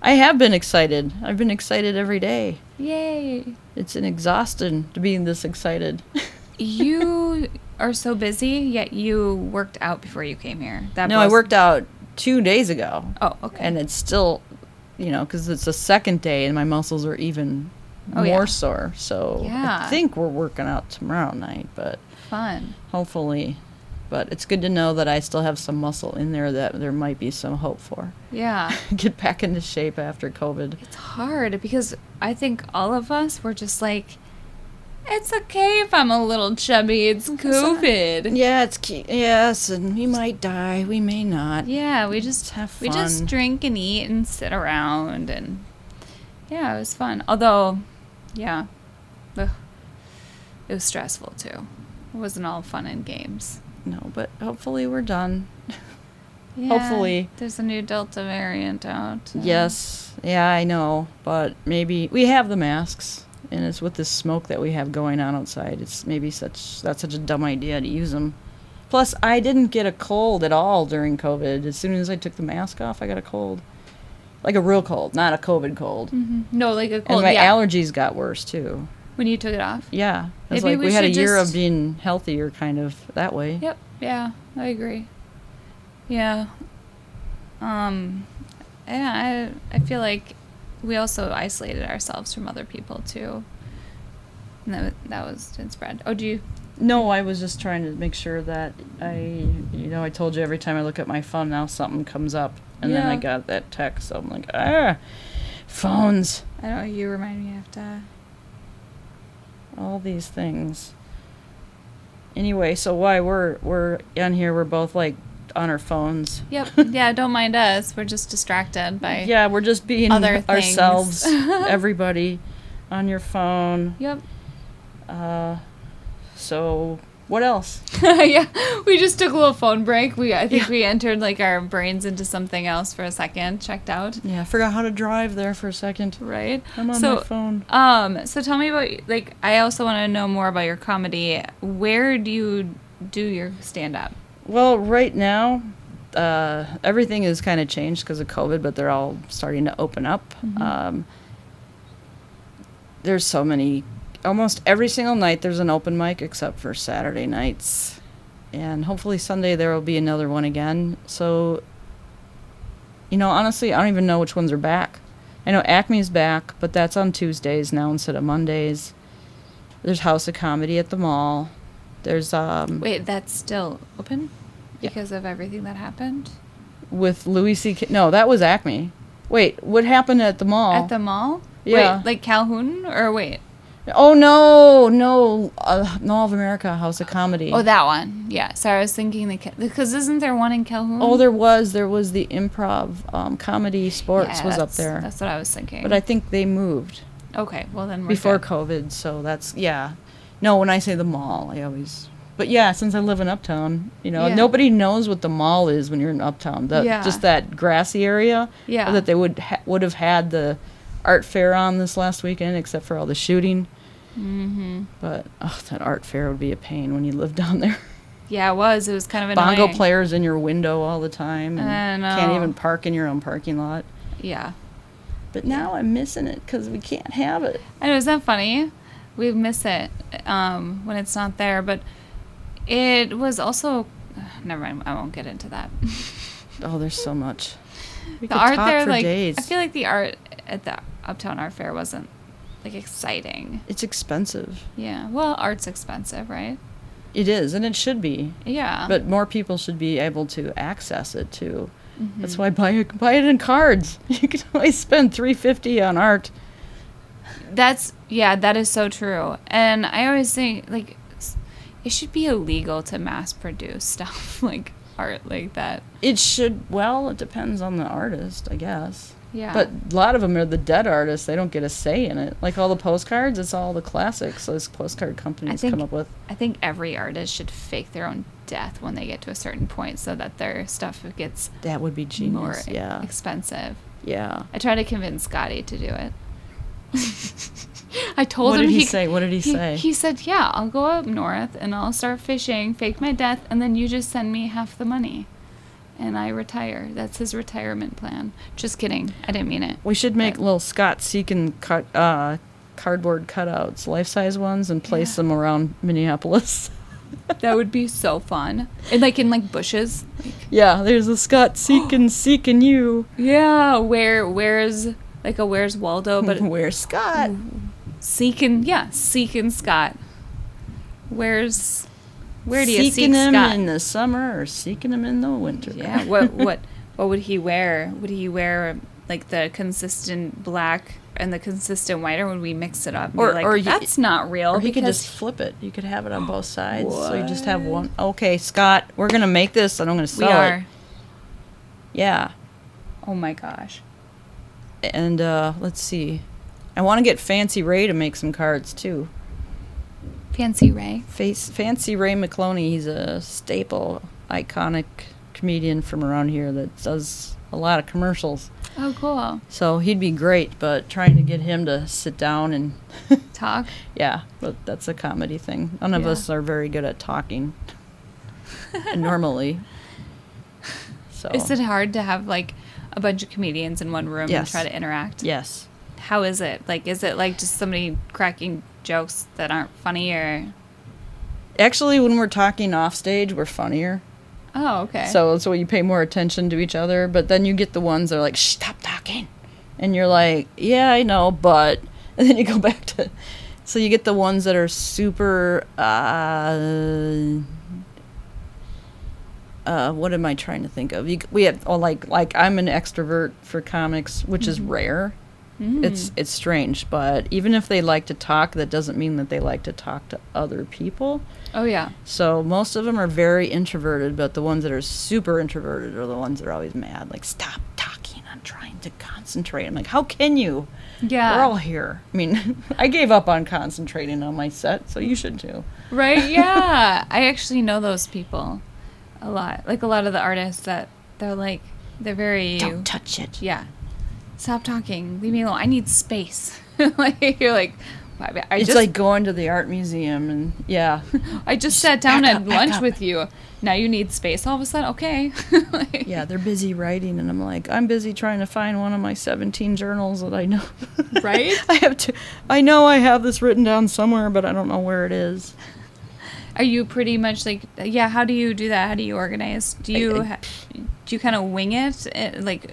I have been excited. I've been excited every day. yay? It's an exhausting to be this excited. You are so busy, yet you worked out before you came here. That no, I worked out two days ago. Oh, okay. And it's still, you know, because it's the second day and my muscles are even Oh, more yeah. sore. So Yeah. I think we're working out tomorrow night, but fun. hopefully. But it's good to know that I still have some muscle in there that there might be some hope for. Yeah. Get back into shape after COVID. It's hard because I think all of us were just like, it's okay if I'm a little chubby. It's COVID. Yeah, it's yes, and we might die. We may not. Yeah, we just have we just drink and eat and sit around and yeah, it was fun. Although, yeah, ugh, it was stressful too. It wasn't all fun and games. No, but hopefully we're done. Yeah, Hopefully. there's a new Delta variant out. uh, Yes. Yeah, I know. But maybe we have the masks, and it's with this smoke that we have going on outside. It's maybe such that's such a dumb idea to use them. Plus, I didn't get a cold at all during COVID. As soon as I took the mask off, I got a cold, like a real cold, not a COVID cold. mhm. No, like a cold. And my yeah. allergies got worse too. When you took it off. Yeah, it's Maybe like we we, had a year just- of being healthier, kind of that way. Yep. Yeah, I agree. Yeah. Um, yeah, I I feel like we also isolated ourselves from other people too. And that that was didn't spread. Oh, do you? No, I was just trying to make sure that I, you know, I told you every time I look at my phone now something comes up, and then I got that text. So I'm like, ah, phones, I don't know. You remind me. I have to. All these things. Anyway, so why we're we're on here? We're both like on our phones. Yep. yeah. Don't mind us. We're just distracted by. Yeah, we're just being Other things. ourselves. everybody on your phone. Yep. Uh, so what else? yeah. We just took a little phone break. We I think we entered like our brains into something else for a second. Checked out. Yeah, I forgot how to drive there for a second. Right. I'm on so, my phone. Um, so tell me about like I also want to know more about your comedy. Where do you do your stand up? Well, right now, uh, everything is kind of changed because of COVID, but they're all starting to open up. Mhm. Um, there's so many, almost every single night there's an open mic except for Saturday nights. And hopefully Sunday there will be another one again. So, you know, honestly, I don't even know which ones are back. I know Acme's back, but that's on Tuesdays now instead of Mondays. There's House of Comedy at the mall. There's um Wait, that's still open Yeah. because of everything that happened with Louis C. No, that was Acme. Wait, what happened at the mall? at the mall. Yeah. Wait, like Calhoun or wait? Oh no, no, uh, Mall of America House of Comedy. Oh, that one. Yeah. Sorry, I was thinking the because isn't there one in Calhoun? Oh, there was there was the improv um, comedy sports Yeah, was up there, That's what I was thinking. but I think they moved okay. Well, then before good. COVID. So that's yeah. No, when I say the mall, I always. But yeah, since I live in Uptown, you know, Yeah. nobody knows what the mall is when you're in Uptown. The, Yeah. Just that grassy area. Yeah. That they would ha- would have had the art fair on this last weekend, except for all the shooting. Mm-hmm. But oh, that art fair would be a pain when you live down there. Yeah, it was. It was kind of a Bongo players in your window all the time. And I Can't even park in your own parking lot. Yeah. But now I'm missing it because we can't have it. I know, isn't that funny? We miss it um, when it's not there, but it was also. Never mind. I won't get into that. Oh, there's so much. We the art there, like days. I feel like the art at the Uptown Art Fair wasn't like exciting. it's expensive. Yeah. Well, art's expensive, right? It is, and it should be. Yeah. But more people should be able to access it too. Mhm. That's why buy it, buy it in cards. You can always spend three fifty on art. That's yeah, that is so true. And I always think like it should be illegal to mass produce stuff like art like that. It should. Well, it depends on the artist, I guess. Yeah. But a lot of them are the dead artists. They don't get a say in it. Like all the postcards, it's all the classics those postcard companies think- come up with. I think every artist should fake their own death when they get to a certain point so that their stuff gets That would be more. Yeah. expensive. Yeah. I tried to convince Scotty to do it. I told What him did he say? What did he say? He said, "Yeah, I'll go up north and I'll start fishing, fake my death, and then you just send me half the money, and I retire." That's his retirement plan. Just kidding. I didn't mean it. We should make But- little Scott Seekin cut uh, cardboard cutouts, life size ones, and place Yeah. them around Minneapolis. That would be so fun. And like in like bushes. yeah, there's a Scott Seekin seeking you. Yeah. Where where's like a where's Waldo, but Where's Scott? seeking yeah seeking Scott. Where's where do you seek seeking him Scott? in the summer or seeking him in the winter? Yeah. What what what would he wear? Would he wear like the consistent black and the consistent white, or would we mix it up? Or- like, or that's not real. Or he could just flip it. You could have it on both sides. So you just have one. Okay, Scott, we're gonna make this, and I'm gonna sell we are. it. Yeah, Oh my gosh. and uh, let's see. I want to get Fancy Ray to make some cards too. Fancy Ray. Face Fancy Ray McCloney. He's a staple, iconic comedian from around here that does a lot of commercials. Oh, cool. So he'd be great, but trying to get him to sit down and Talk. yeah, but that's a comedy thing. None of Yeah. us are very good at talking normally. So Is it hard to have like a bunch of comedians in one room Yes. and try to interact? yes. How is it? Like, is it like just somebody cracking jokes that aren't funny or? Actually, when we're talking off stage, we're funnier. Oh, okay. So so you pay more attention to each other, but then you get the ones that are like, "Stop talking," and you're like, "Yeah, I know," but and then you go back to. So you get the ones that are super. Uh, uh, what am I trying to think of? You, we have oh, like like I'm an extrovert for comics, which is rare. Mm. It's it's strange, but even if they like to talk, that doesn't mean that they like to talk to other people. oh yeah. So most of them are very introverted, but the ones that are super introverted are the ones that are always mad. Like, stop talking. I'm trying to concentrate. I'm like, how can you? Yeah. We're all here. I mean, I gave up on concentrating on my set, so you should too. Right? Yeah. I actually know those people a lot. Like a lot of the artists that they're like, they're very. Don't touch it. yeah. Stop talking. Leave me alone. I need space. like you're like, I I it's just like going to the art museum, and yeah, I just sat down at lunch up. with you. Now you need space all of a sudden. Okay. Like- yeah, they're busy writing, and I'm like, I'm busy trying to find one of my 17 journals that I know. Right? I have to. I know I have this written down somewhere, but I don't know where it is. Are you pretty much like yeah? How do you do that? How do you organize? Do you I- ha- do you kind of wing it? Eh, Like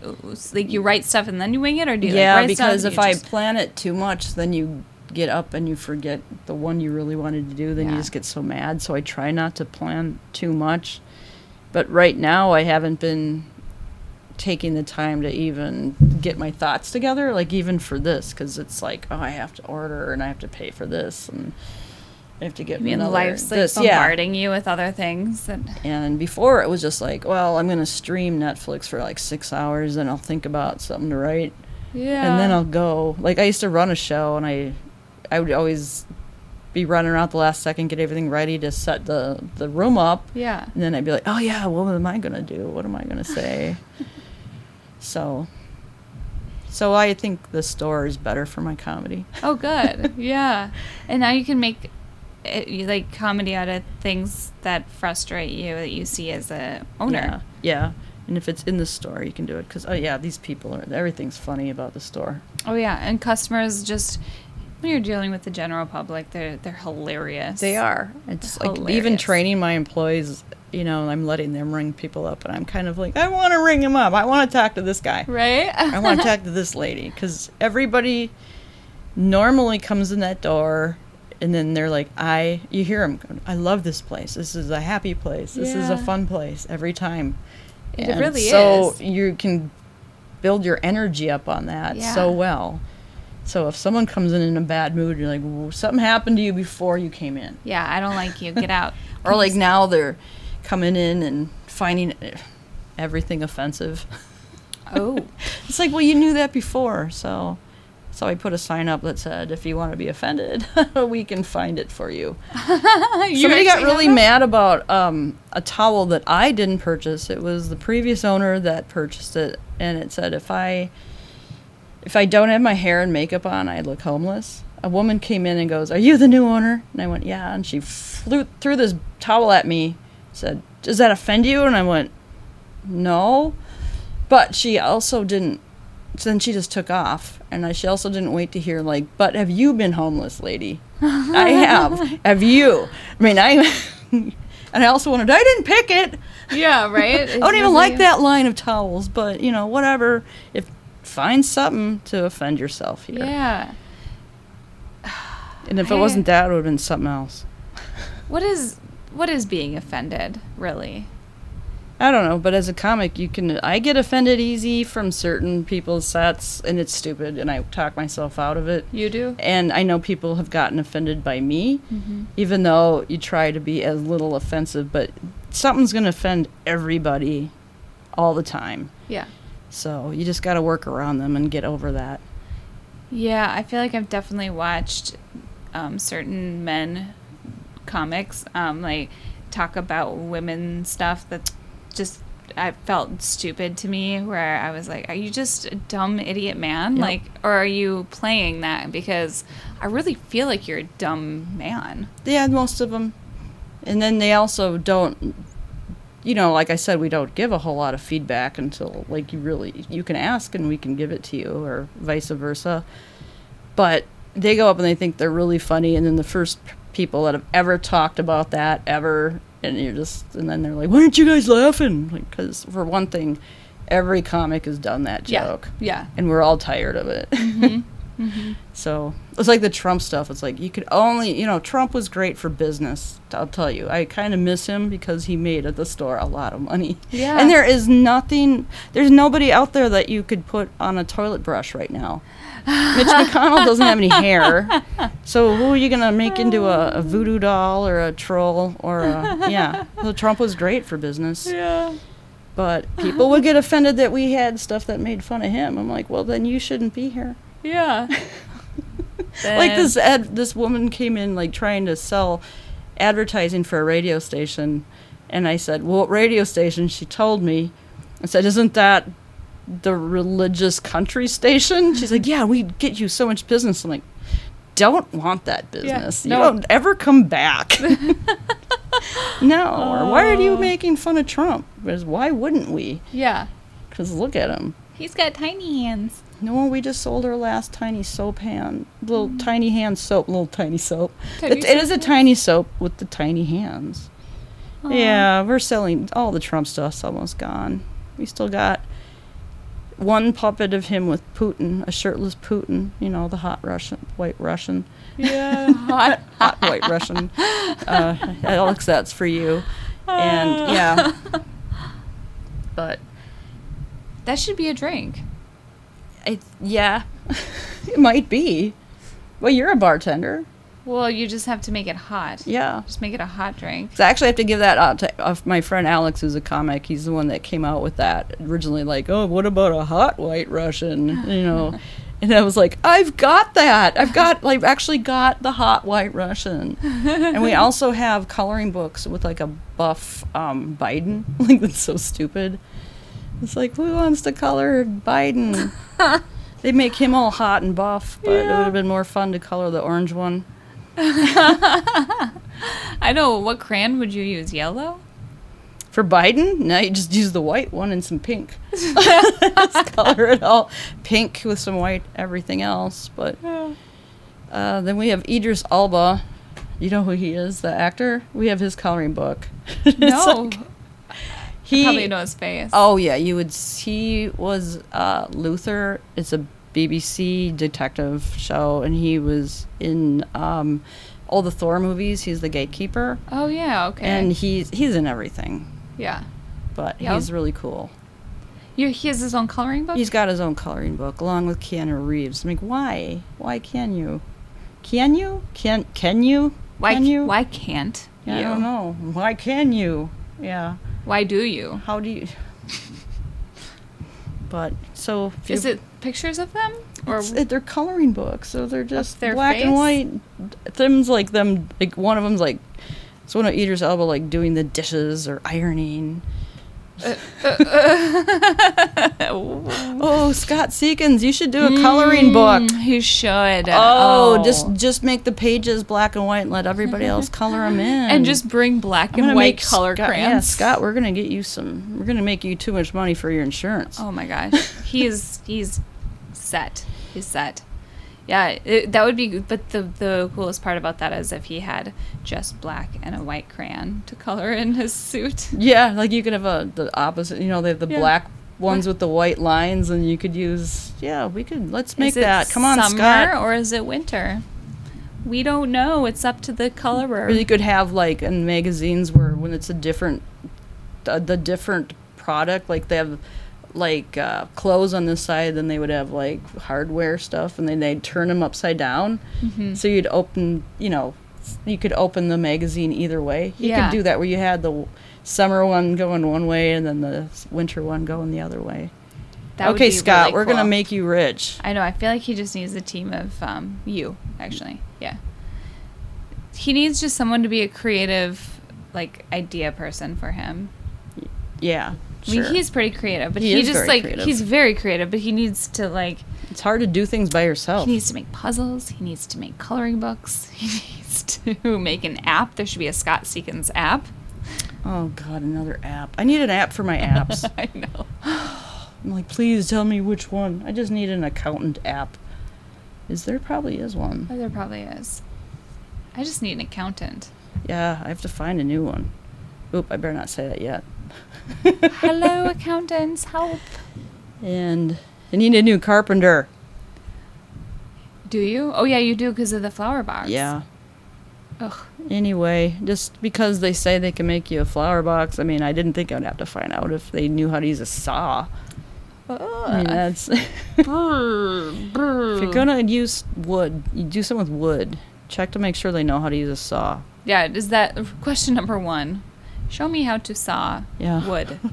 like you write stuff and then you wing it, or do you yeah, like write because if I just- plan it too much, then you get up and you forget the one you really wanted to do. Then you just get so mad. So I try not to plan too much. But right now, I haven't been taking the time to even get my thoughts together. Like even for this, because it's like, oh, I have to order and I have to pay for this and. I have to get I mean, another, life's like this, yeah. bombarding you with other things. And And before it was just like, well, I'm gonna stream Netflix for like six hours, and I'll think about something to write, yeah, and then I'll go. Like I used to run a show, and I, I would always be running around the last second, get everything ready to set the the room up, yeah. and then I'd be like, oh yeah, what am I gonna do? What am I gonna say? so. So I think the store is better for my comedy. Oh, good. yeah, and now you can make it, you like comedy out of things that frustrate you that you see as a owner. Yeah, yeah. And if it's in the store, you can do it because oh yeah, these people are everything's funny about the store. Oh yeah, and customers just when you're dealing with the general public, they're they're hilarious. They are. It's like even training my employees. You know, I'm letting them ring people up, and I'm kind of like, I want to ring him up. I want to talk to this guy. right. I want to talk to this lady because everybody normally comes in that door, and then they're like, I. You hear them. Going, I love this place. This is a happy place. This is a fun place every time. It And really so is. you can build your energy up on that so well. So if someone comes in in a bad mood, you're like, "Well, something happened to you before you came in. Yeah, I don't like you. Get out. Or like now they're coming in and finding everything offensive. Oh. It's like, well, you knew that before, so so I put a sign up that said, if you want to be offended, we can find it for you. You Somebody got really mad about um, a towel that I didn't purchase. It was the previous owner that purchased it, and it said if I if I don't have my hair and makeup on, I look homeless. A woman came in and goes, "Are you the new owner?" And I went, "Yeah." And she flew threw this towel at me. Said, "Does that offend you?" And I went, "No." But she also didn't. So then she just took off, and I, she also didn't wait to hear like, "But have you been homeless, lady?" I have. Have you? I mean, I. and I also wanted. I didn't pick it. Yeah, right. I don't even like that line of towels, but you know, whatever. If find something to offend yourself here. Yeah. And if it wasn't that, it would have been something else. What is what is being offended, really? I don't know, but as a comic, you can. I get offended easy from certain people's sets, and it's stupid, and I talk myself out of it. You do? And I know people have gotten offended by me, Mm-hmm. even though you try to be as little offensive, but something's going to offend everybody all the time. Yeah. So you just got to work around them and get over that. Yeah, I feel like I've definitely watched um, certain men comics um, like talk about women stuff that just I felt stupid to me where I was like, are you just a dumb idiot man? Yep. Like or are you playing that because I really feel like you're a dumb man. Yeah, most of them. And then they also don't, you know, like I said, we don't give a whole lot of feedback until, like, you really, you can ask and we can give it to you, or vice versa. But they go up and they think they're really funny, and then the first people that have ever talked about that ever, and you're just, and then they're like, why aren't you guys laughing? Because, for one thing, every comic has done that joke, Yeah. and we're all tired of it. Mm-hmm. Mm-hmm. So it's like the Trump stuff. It's like you could only, you know, Trump was great for business. I'll tell you, I kind of miss him because he made at the store a lot of money. Yeah. And there is nothing, there's nobody out there that you could put on a toilet brush right now. Mitch McConnell doesn't have any hair, so who are you gonna make into a, a voodoo doll or a troll or a yeah? So Trump was great for business, Yeah. but people would get offended that we had stuff that made fun of him. I'm like, well, then you shouldn't be here Yeah. like this ad, this woman came in like trying to sell advertising for a radio station and i said well what radio station she told me i said isn't that the religious country station she's like yeah we get you so much business i'm like don't want that business no. you don't ever come back no or why are you Oh. making fun of trump because why wouldn't we Yeah. because look at him He's got tiny hands. no, we just sold our last tiny soap hand. Little mm. tiny hand soap, little tiny soap. Tiny It- it is a tiny soap with the tiny hands. Aw. Yeah, we're selling all the Trump stuff's almost gone. We still got one puppet of him with Putin, a shirtless Putin, you know, the hot Russian, white Russian, Yeah. Hot. hot white Russian. Uh, Alex, that's for you. And yeah. But That should be a drink. it, yeah, it might be. Well, you're a bartender. Well, you just have to make it hot. Yeah. Just make it a hot drink. So I actually have to give that out to uh, my friend Alex, who's a comic. He's the one that came out with that originally. Like, oh, what about a hot white Russian? You know, and I was like, I've got that. I've got like actually got the hot white Russian. and we also have coloring books with like a buff um, Biden. Like that's so stupid. It's like who wants to color Biden? they make him all hot and buff, but it would have been more fun to color the orange one. I know. What crayon would you use? Yellow? For Biden, no, you just use the white one and some pink. just color it all pink with some white, everything else. But uh, then we have Idris Elba. You know who he is, the actor? We have his coloring book. No. like- I he. probably know his face. Oh yeah, you would. He was uh, Luther. It's a BBC detective show, and he was in um, all the Thor movies. He's the gatekeeper, Oh, yeah. Okay. and he's he's in everything. yeah. But Yep. he's really cool. You, he has his own coloring book? He's got his own coloring book along with Keanu Reeves. I'm like, why? Why can you? Can you? Can can you? why, Can you? why can't Yeah, you? I don't know. Why can you? Yeah. Why do you? How do you? But so Is it pictures of them? Or it- they're coloring books, so they're just black and white. Them's like them. Like one of them's like, it's one of Idris Elba like doing the dishes or ironing. Uh, uh, uh. Oh, Scott Seekins, you should do a coloring mm, book. Mm, He should. Oh, oh, just just make the pages black and white and let everybody else color them in. and just bring black and white color Scott, crayons. Yeah, Scott, we're gonna get you some. We're gonna make you too much money for your insurance. Oh my gosh, he's he's set. He's set. Yeah, it, that would be. But the the coolest part about that is if he had just black and a white crayon to color in his suit. Yeah, like you could have a the opposite. You know, they have the Yeah. black ones with the white lines, and you could use. Yeah, we could. Let's make that. Come on, summer Scott. or is it winter? We don't know. It's up to the colorer. Or you could have like in magazines where when it's a different, the, the different product, like they have like uh, clothes on this side, then they would have like hardware stuff, and then they'd turn them upside down. Mm-hmm. So you'd open, you know, you could open the magazine either way. You Yeah. could do that where you had the summer one going one way and then the winter one going the other way. That okay, Scott, really we're gonna make you rich. I know. I feel like he just needs a team of um, you. Actually, yeah. He needs just someone to be a creative, like idea person for him. Yeah, I mean, he's pretty creative, but He he, just like creative. he's very creative, but he needs to like It's hard to do things by yourself. he needs to make puzzles. He needs to make coloring books. He needs to make an app. There should be a Scott Seekins app. Oh God, another app. I need an app for my apps. I know. I'm like, please tell me which one. I just need an accountant app. Is there probably is one? Oh, there probably is. I just need an accountant. Yeah, I have to find a new one. Oop, I better not say that yet. Hello, accountants, help. And I need a new carpenter. Do you? Oh yeah, you do because of the flower box. Yeah. Ugh. Anyway, just because they say they can make you a flower box, I mean, I didn't think I'd have to find out if they knew how to use a saw. I mean, that's if Brr, brr. you're gonna use wood, you do something with wood. Check to make sure they know how to use a saw. Yeah, is that question number one? Show me how to saw Yeah. wood.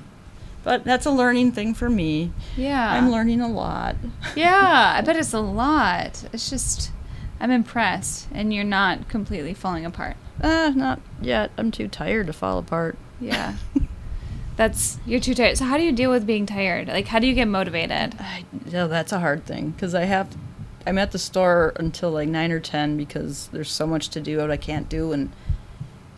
But that's a learning thing for me. Yeah. I'm learning a lot. Yeah, I bet it's a lot. It's just, I'm impressed, and you're not completely falling apart. Uh, not yet. I'm too tired to fall apart. Yeah. That's, you're too tired. So, how do you deal with being tired? Like, how do you get motivated? I, yeah, that's a hard thing because I have. I'm at the store until like nine or ten because there's so much to do that I can't do when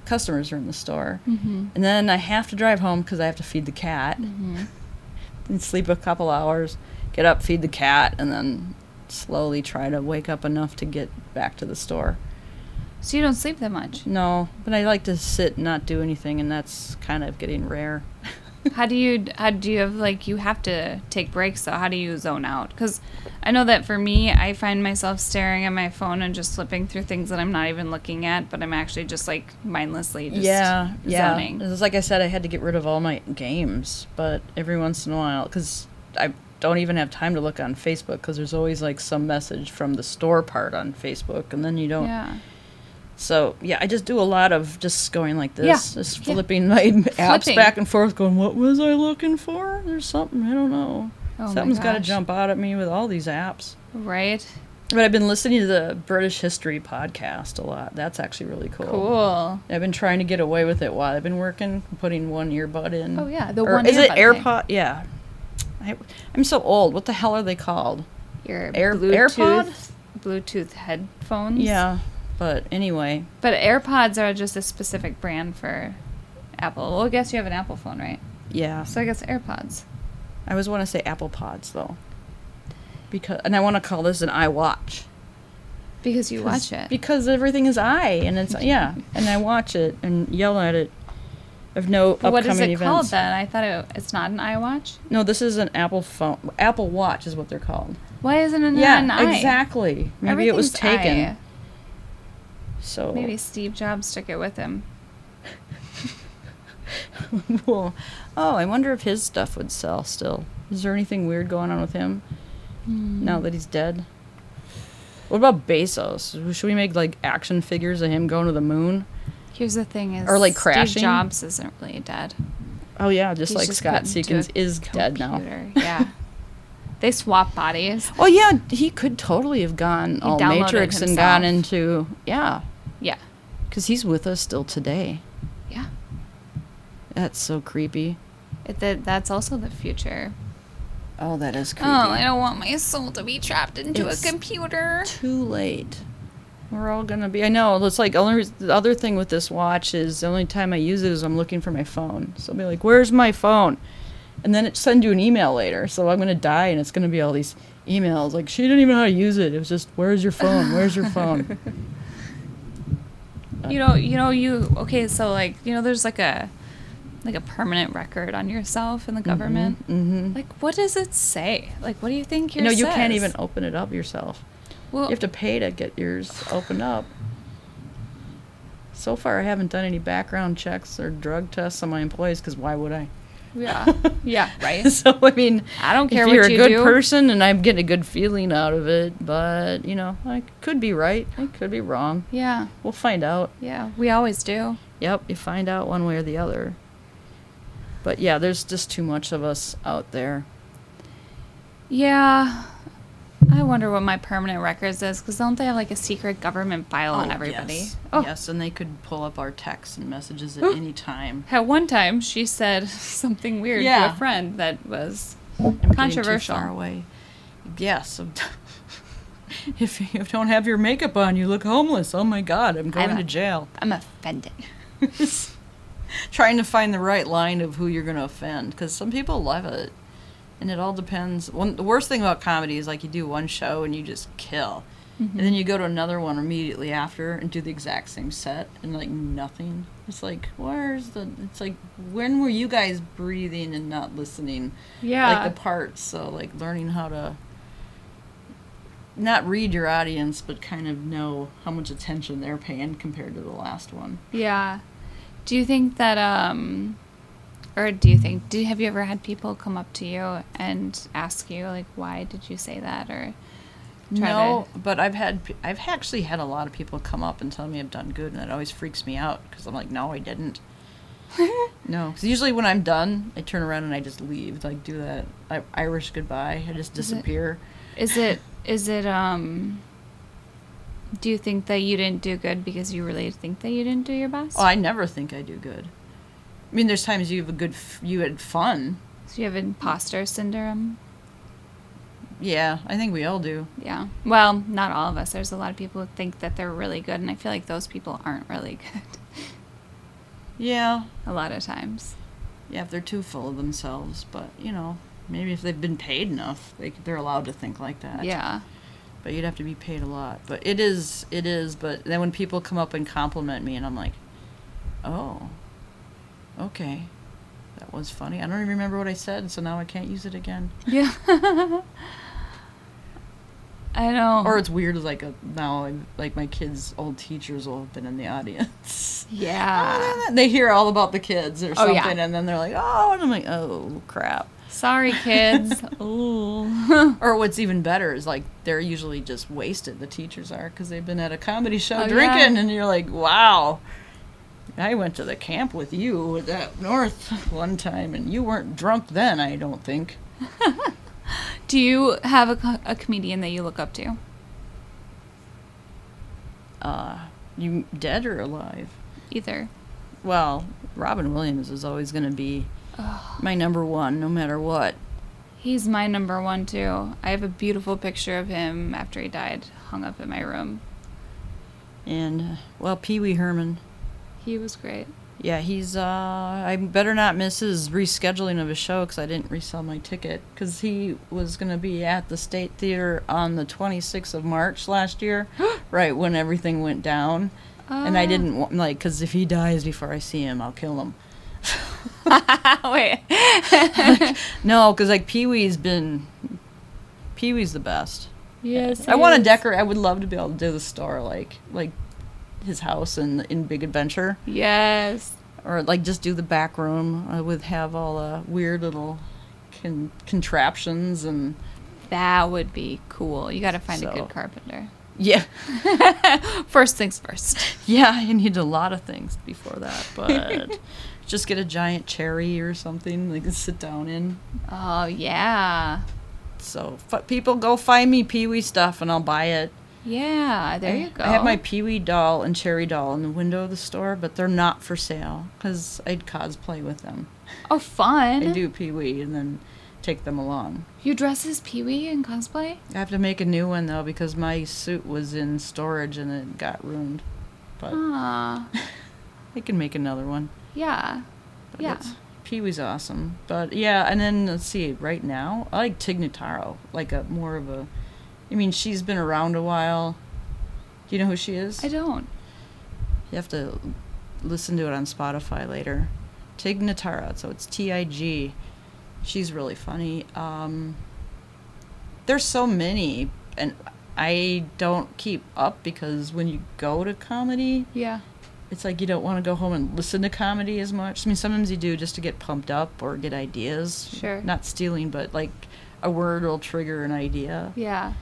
customers are in the store. Mm-hmm. And then I have to drive home because I have to feed the cat Mm-hmm. and sleep a couple hours, get up, feed the cat, and then slowly try to wake up enough to get back to the store. So, you don't sleep that much. No, but I like to sit and not do anything, and that's kind of getting rare. How do you how do you have like you have to take breaks so How do you zone out? Because I know that for me, I find myself staring at my phone and just flipping through things that I'm not even looking at, but I'm actually just like mindlessly just yeah, yeah. zoning. It's like I said, I had to get rid of all my games, but every once in a while, because I don't even have time to look on Facebook because there's always like some message from the store part on Facebook, and then you don't. Yeah. So yeah, I just do a lot of just going like this, Yeah, just yeah. flipping my apps Flipping. back and forth, going, "What was I looking for?" There's something I don't know. Oh Something's got to jump out at me with all these apps. Right. But I've been listening to the British History podcast a lot. That's actually really cool. Cool. I've been trying to get away with it while I've been working, putting one earbud in. Oh yeah, the or one is it earbud thing. AirPod? Yeah. I, I'm so old. What the hell are they called? Your Air- Bluetooth Bluetooth headphones. Yeah. But anyway, But AirPods are just a specific brand for Apple. Well, I guess you have an Apple phone, right? yeah. So I guess AirPods. I always want to say Apple Pods though. Because and I want to call this an iWatch. Because you watch it. Because everything is i and it's yeah, and I watch it and yell at it. I've no But what is it events. called then? I thought it, it's not an iWatch. No, this is an Apple phone. Apple Watch is what they're called. Why isn't it yeah, an i? exactly. Maybe it was taken. i. So Maybe Steve Jobs took it with him. well, oh, I wonder if his stuff would sell still. Is there anything weird going on with him Hmm. now that he's dead? What about Bezos? Should we make like action figures of him going to the moon? Here's the thing: is Or, like, Steve crashing? Jobs isn't really dead. Oh yeah, just He's like just Scott Seekins is dead now. Yeah. they swap bodies. Oh yeah, he could totally have gone all downloaded Matrix and gone into Yeah. Because he's with us still today. Yeah. That's so creepy. It, that, that's also the future. Oh, that is oh, creepy. Oh, I don't want my soul to be trapped into It's a computer. too late. We're all gonna be. I know. It's like only the other thing with this watch is the only time I use it is I'm looking for my phone. So I'll be like, "Where's my phone?" And then it send you an email later. So I'm gonna die, and it's gonna be all these emails like she didn't even know how to use it. It was just, "Where's your phone? Where's your phone?" You know, you know, you okay. So like, you know, there's like a like a permanent record on yourself in the government. Mm-hmm. Like, what does it say? Like, what do you think You yours know, you can't even open it up yourself. Well, You have to pay to get yours opened up. So far, I haven't done any background checks or drug tests on my employees because why would I? Yeah, yeah, right. so I mean, I don't care if what you're you a good do. person and I'm getting a good feeling out of it, but you know, I could be right, I could be wrong. Yeah, We'll find out. yeah, we always do. Yep, you find out one way or the other. But yeah, there's just too much of us out there. Yeah, I wonder what my permanent records is because don't they have like a secret government file on oh, everybody? Yes. Oh, yes, and they could pull up our texts and messages at Oh. any time. At one time, she said something weird to a friend that was I'm getting too far away. Yes. if you don't have your makeup on, you look homeless. Oh my God, I'm going I'm to jail. I'm offended. Trying to find the right line of who you're going to offend because some people love it, and it all depends. One the worst thing about comedy is like you do one show and you just kill, and then you go to another one immediately after and do the exact same set and like nothing. It's like where's the? It's like when were you guys breathing and not listening? Yeah. like the parts. So like learning how to not read your audience, but kind of know how much attention they're paying compared to the last one. Yeah. Do you think that um or do you think do have you ever had people come up to you and ask you like why did you say that or no, but I've had I've actually had a lot of people come up and tell me I've done good, and it always freaks me out because I'm like, no, I didn't. no, because usually when I'm done, I turn around and I just leave, like do that I- Irish goodbye. I just disappear. to Is it is it um do you think that you didn't do good because you really think that you didn't do your best? Oh, I never think I do good. I mean, there's times you have a good, f- you had fun. so you have imposter syndrome? Yeah, I think we all do. Yeah. Well, not all of us. There's a lot of people who think that they're really good and I feel like those people aren't really good Yeah, a lot of times. Yeah, if they're too full of themselves, but you know, maybe if they've been paid enough, they they're allowed to think like that. Yeah. But you'd have to be paid a lot. But it is, it is. But then when people come up and compliment me, and I'm like, oh, okay, that was funny. I don't even remember what I said, so now I can't use it again. Yeah. I know. Or it's weird, like a, now, I'm, like my kids' old teachers will have been in the audience. yeah. Oh, they hear all about the kids or Oh, something, yeah. and then they're like, oh, and I'm like, oh crap. Sorry, kids. Ooh. Or what's even better is like they're usually just wasted. The teachers are because they've been at a comedy show Oh, drinking, yeah. and you're like, wow. I went to the camp with you at that North one time, and you weren't drunk then. I don't think. Do you have a, a comedian that you look up to? Uh, you dead or alive? Either. Well, Robin Williams is always going to be my number one, no matter what. he's my number one too. I have a beautiful picture of him after he died hung up in my room. And uh, well, Pee Wee Herman. He was great. Yeah, he's. uh I better not miss his rescheduling of his show because I didn't resell my ticket because he was going to be at the State Theater on the 26th of March last year, right when everything went down, and I Ah. didn't want like because if he dies before I see him, I'll kill him. Wait. No, because like Pee Wee's been. Pee Wee's the best. yes. I want to decorate. I would love to be able to do the store like like his house in in Big Adventure. Yes. or like just do the back room uh, with have all the weird little con- contraptions and That would be cool. You got to find a good carpenter. yeah First things first. yeah you need a lot of things before that but just get a giant cherry or something they can sit down in Oh yeah. so f- people go find me pee-wee stuff and i'll buy it Yeah, there I- you go. i have my pee-wee doll and cherry doll in the window of the store but they're not for sale because i'd cosplay with them Oh, fun. i do pee-wee and then take them along You dress as Pee Wee in cosplay? I have to make a new one though because my suit was in storage and it got ruined. But I can make another one. yeah. But Yeah. it's- Pee Wee's awesome. But yeah, and then let's see. Right now, I like Tig Notaro, like a more of a. I mean, she's been around a while. Do you know who she is? I don't. You have to listen to it on Spotify later. Tig Notaro, so it's T I G. She's really funny. Um, there's so many, and I don't keep up because when you go to comedy, Yeah. it's like you don't want to go home and listen to comedy as much. I mean, sometimes you do just to get pumped up or get ideas. Sure. Not stealing, but like a word will trigger an idea, Yeah.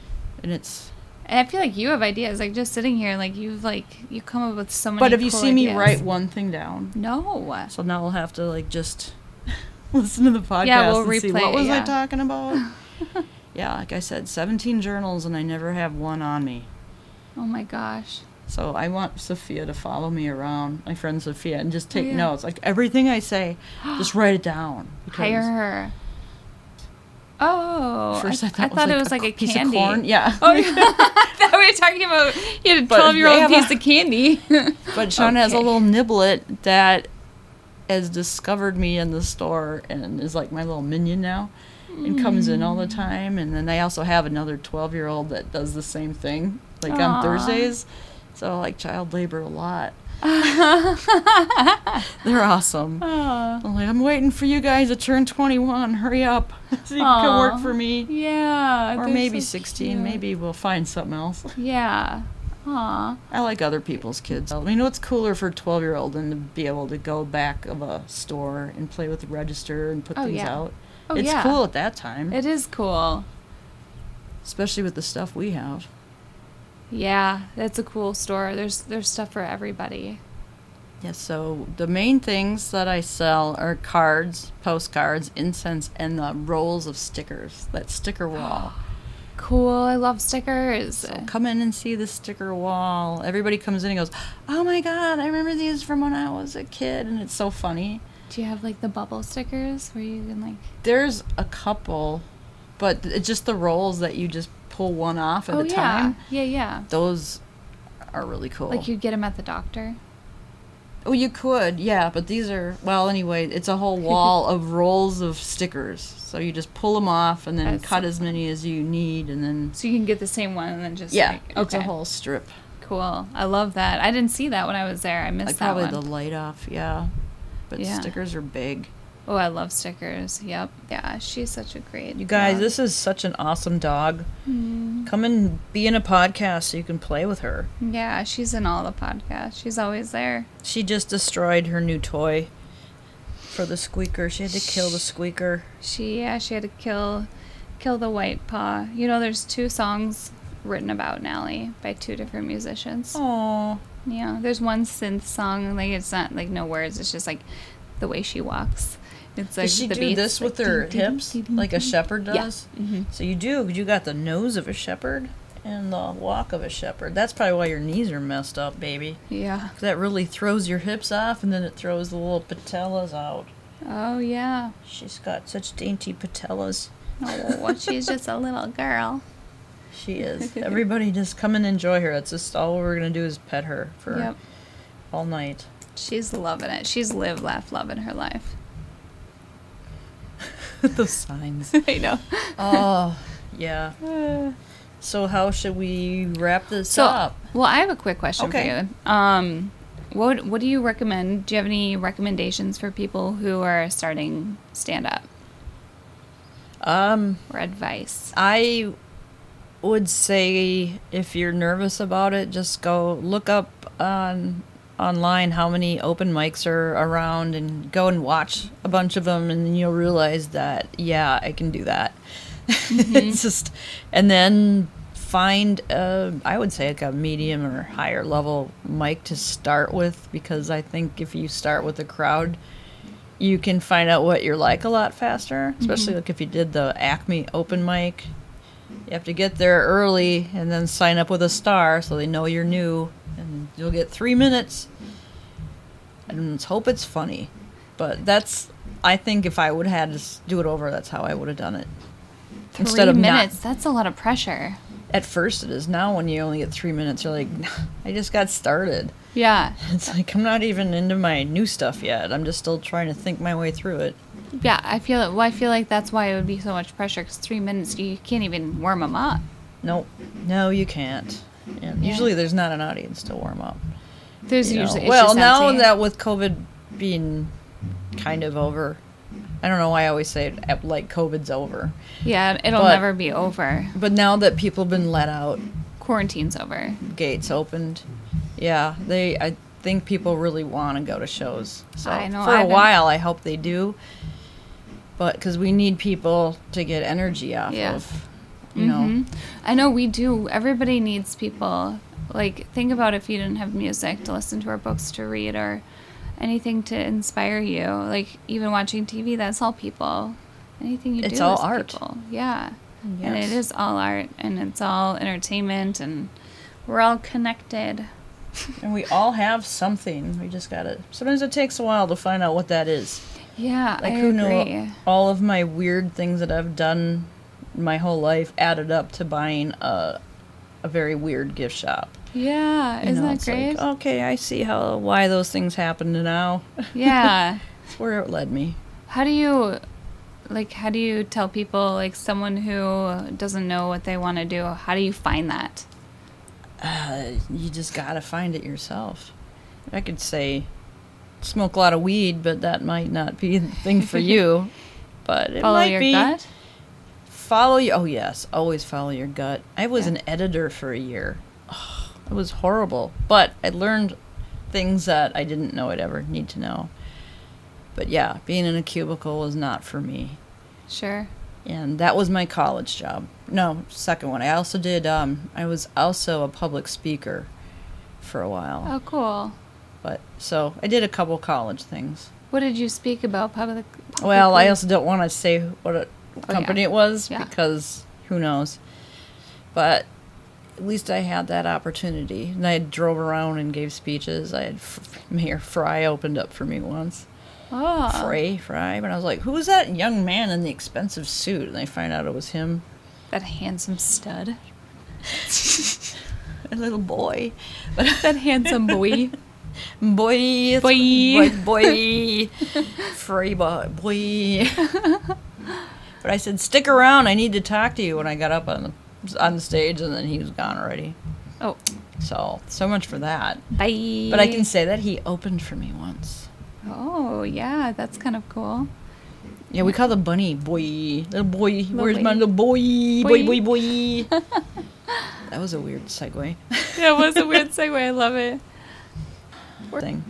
And it's. And I feel like you have ideas. Like just sitting here, like you've like you come up with so many. But if you cool see me write one thing down, no. So now we'll have to like just listen to the podcast Yeah, we'll and see replay what it, was I talking about. yeah, like I said, 17 journals and I never have one on me. Oh my gosh. So I want Sophia to follow me around, my friend Sophia, and just take oh, yeah. notes. Like everything I say, just write it down. Hire her. Oh, First I, I, thought, it was like a piece candy. of corn. Yeah. Oh, yeah. I thought we were talking about you had a twelve-year-old piece a- of candy. But Sean has a little niblet that has discovered me in the store and is like my little minion now and comes in all the Mm. time. And then I also have another 12 year old that does the same thing, like Aw. on Thursdays. So I like child labor a lot. They're awesome. Aw. I'm like, I'm waiting for you guys to turn 21. Hurry up so you can work for me. yeah. Or maybe so 16. cute. Maybe we'll find something else. Yeah. Aw. I like other people's kids. I mean, what's cooler for a 12 year old than to be able to go back of a store and play with the register and put Oh, things yeah. out? Oh, it's yeah. cool at that time, It is cool. especially with the stuff we have. Yeah, that's a cool store. There's there's stuff for everybody. Yes, so the main things that I sell are cards, postcards, incense, and the rolls of stickers. That sticker wall. Cool. I love stickers. So come in and see the sticker wall. Everybody comes in and goes, "Oh my god, I remember these from when I was a kid," and it's so funny. Do you have like the bubble stickers where you can like? There's a couple, but it's just the rolls that you just pull one off at oh a yeah, time. yeah, yeah. Those are really cool. Like you'd get them at the doctor. oh, you could, yeah, but these are well. Anyway, it's a whole wall of rolls of stickers. So you just pull them off and then That's cut so as many as you need, and then So you can get the same one and then just yeah, like, it's a whole strip. Cool. I love that. I didn't see that when I was there. I missed Like that probably one. the light off, yeah. But Yeah. stickers are big. Oh, I love stickers. Yep. Yeah, she's such a great. You guys, dog. this is such an awesome dog. Mm. Come and be in a podcast so you can play with her. Yeah, she's in all the podcasts. She's always there. She just destroyed her new toy for the squeaker. She had to kill the squeaker. She yeah, she had to kill kill the white paw. You know, there's two songs written about Nally by two different musicians. Oh, Yeah, there's one synth song like it's not like no words. It's just like the way she walks. It's like does she do beats, this like, with her ding, ding, hips like a shepherd Yeah. does? Mhm. So you do. You got the nose of a shepherd and the walk of a shepherd. That's probably why your knees are messed up, baby. Yeah. that really throws your hips off, and then it throws the little patellas out. Oh yeah. She's got such dainty patellas. Oh, she's just a little girl. She is. Everybody just come and enjoy her. That's just all we're gonna do is pet her for Yep. all night. She's loving it. She's lived, laughed, loving her life. Those signs. I know. Oh, yeah. So how should we wrap this So, up? well, I have a quick question Okay. for you. Um, what what do you recommend? Do you have any recommendations for people who are starting stand up Um, or advice? I would say if you're nervous about it, just go look up on online how many open mics are around and go and watch a bunch of them and you'll realize that yeah, I can do that. Mm-hmm. it's just and then find a, I would say like a medium or higher level mic to start with because I think if you start with a crowd you can find out what you're like a lot faster, especially mm-hmm. like if you did the Acme open mic. You have to get there early and then sign up with a star so they know you're new, you'll get three minutes. And let's hope it's funny. But that's, I think if I would have had to do it over, that's how I would have done it. Three minutes. That's a lot of pressure. At first, it is. Now, when you only get three minutes, you're like, I just got started. Yeah. It's like I'm not even into my new stuff yet. I'm just still trying to think my way through it. Yeah, I feel well, I feel like that's why it would be so much pressure because three minutes you can't even warm them up. Nope. No, you can't. And Yeah. Usually there's not an audience to warm up. There's you usually well, now that with COVID being kind of over, I don't know why I always say it like COVID's over. yeah, it'll but- never be over. But now that people have been let out, Quarantine's over. gates opened, yeah, they I think people really want to go to shows. So I know, for I've a been- while, I hope they do. But because we need people to get energy off Yeah. of, you know. Mm-hmm. I know we do. Everybody needs people. Like, think about if you didn't have music to listen to or books to read or anything to inspire you. Like, even watching TV, that's all people. Anything you It's do all is art. people. Yeah. And it is all art and it's all entertainment and we're all connected. And we all have something. We just gotta. Sometimes it takes a while to find out what that is. Yeah, Like I who agree. knew all of my weird things that I've done my whole life added up to buying a a very weird gift shop. Yeah, You isn't know, that great? Like, okay, I see how why those things happen now. yeah. That's where it led me. How do you like how do you tell people like someone who doesn't know what they want to do, how do you find that? Uh, you just gotta find it yourself. I could say smoke a lot of weed, but that might not be the thing for you. But it Follow might your be. gut? Follow you. Oh yes, always follow your gut. I was Yeah. an editor for a year. Oh, it was horrible, but I learned things that I didn't know I'd ever need to know. But yeah, being in a cubicle was not for me, Sure. and that was my college job. No, second one. I also did. Um, I was also a public speaker for a while. Oh, cool. But so I did a couple college things. What did you speak about public? Well, I also don't want to say what a yeah. company it was Yeah. because who knows. But at least I had that opportunity, and I drove around and gave speeches. I had Mayor Frey opened up for me once. Ah. Oh. Frey Fry, but I was like, "Who's that young man in the expensive suit?" And I find out it was him, That handsome stud. a little boy. But That handsome boy. boy, Boy. boy, boy, Frey boy, boy. But I said, "Stick around. I need to talk to you." When I got up on the on the stage, and then he was gone already. Oh, So so much for that. bye. But I can say that he opened for me once. Oh, yeah, that's kind of cool. Yeah, we call the bunny boy, little boy. Where's my little boy, boy, boy, Boy. boy? that was a weird segue That was a weird segue. I love it. thing.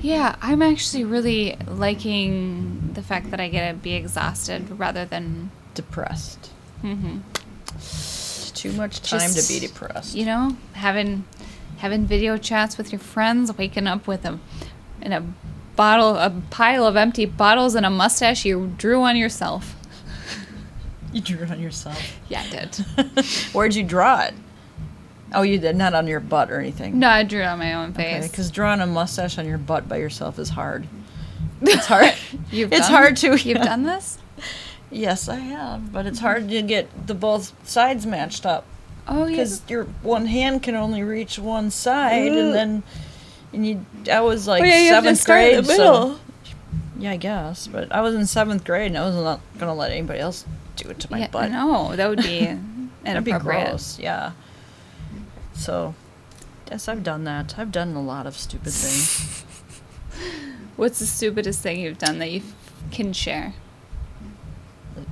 Yeah, I'm actually really liking the fact that I get to be exhausted rather than, Depressed. hmm It's too much time to be depressed. you know, having having video chats with your friends, waking up with a in a bottle, a pile of empty bottles and a mustache you drew on yourself. You drew it on yourself. Yeah, I did. Where'd you draw it? Oh, you did not on your butt or anything. no, I drew it on my own Okay, face. because drawing a mustache on your butt by yourself is hard. It's hard. You've it's done- hard to. You've yeah. done this? Yes, I have, but it's hard to get the both sides matched up Oh, yeah. because your one hand can only reach one side, and then and you. I was oh, like Oh, yeah, you have to seventh grade, the so middle. yeah, I guess. But I was in seventh grade, and I was not gonna let anybody else do it to my yeah, butt. no, that would be That'd be gross. Yeah. So, yes, I've done that. I've done a lot of stupid things. What's the stupidest thing you've done that you can share?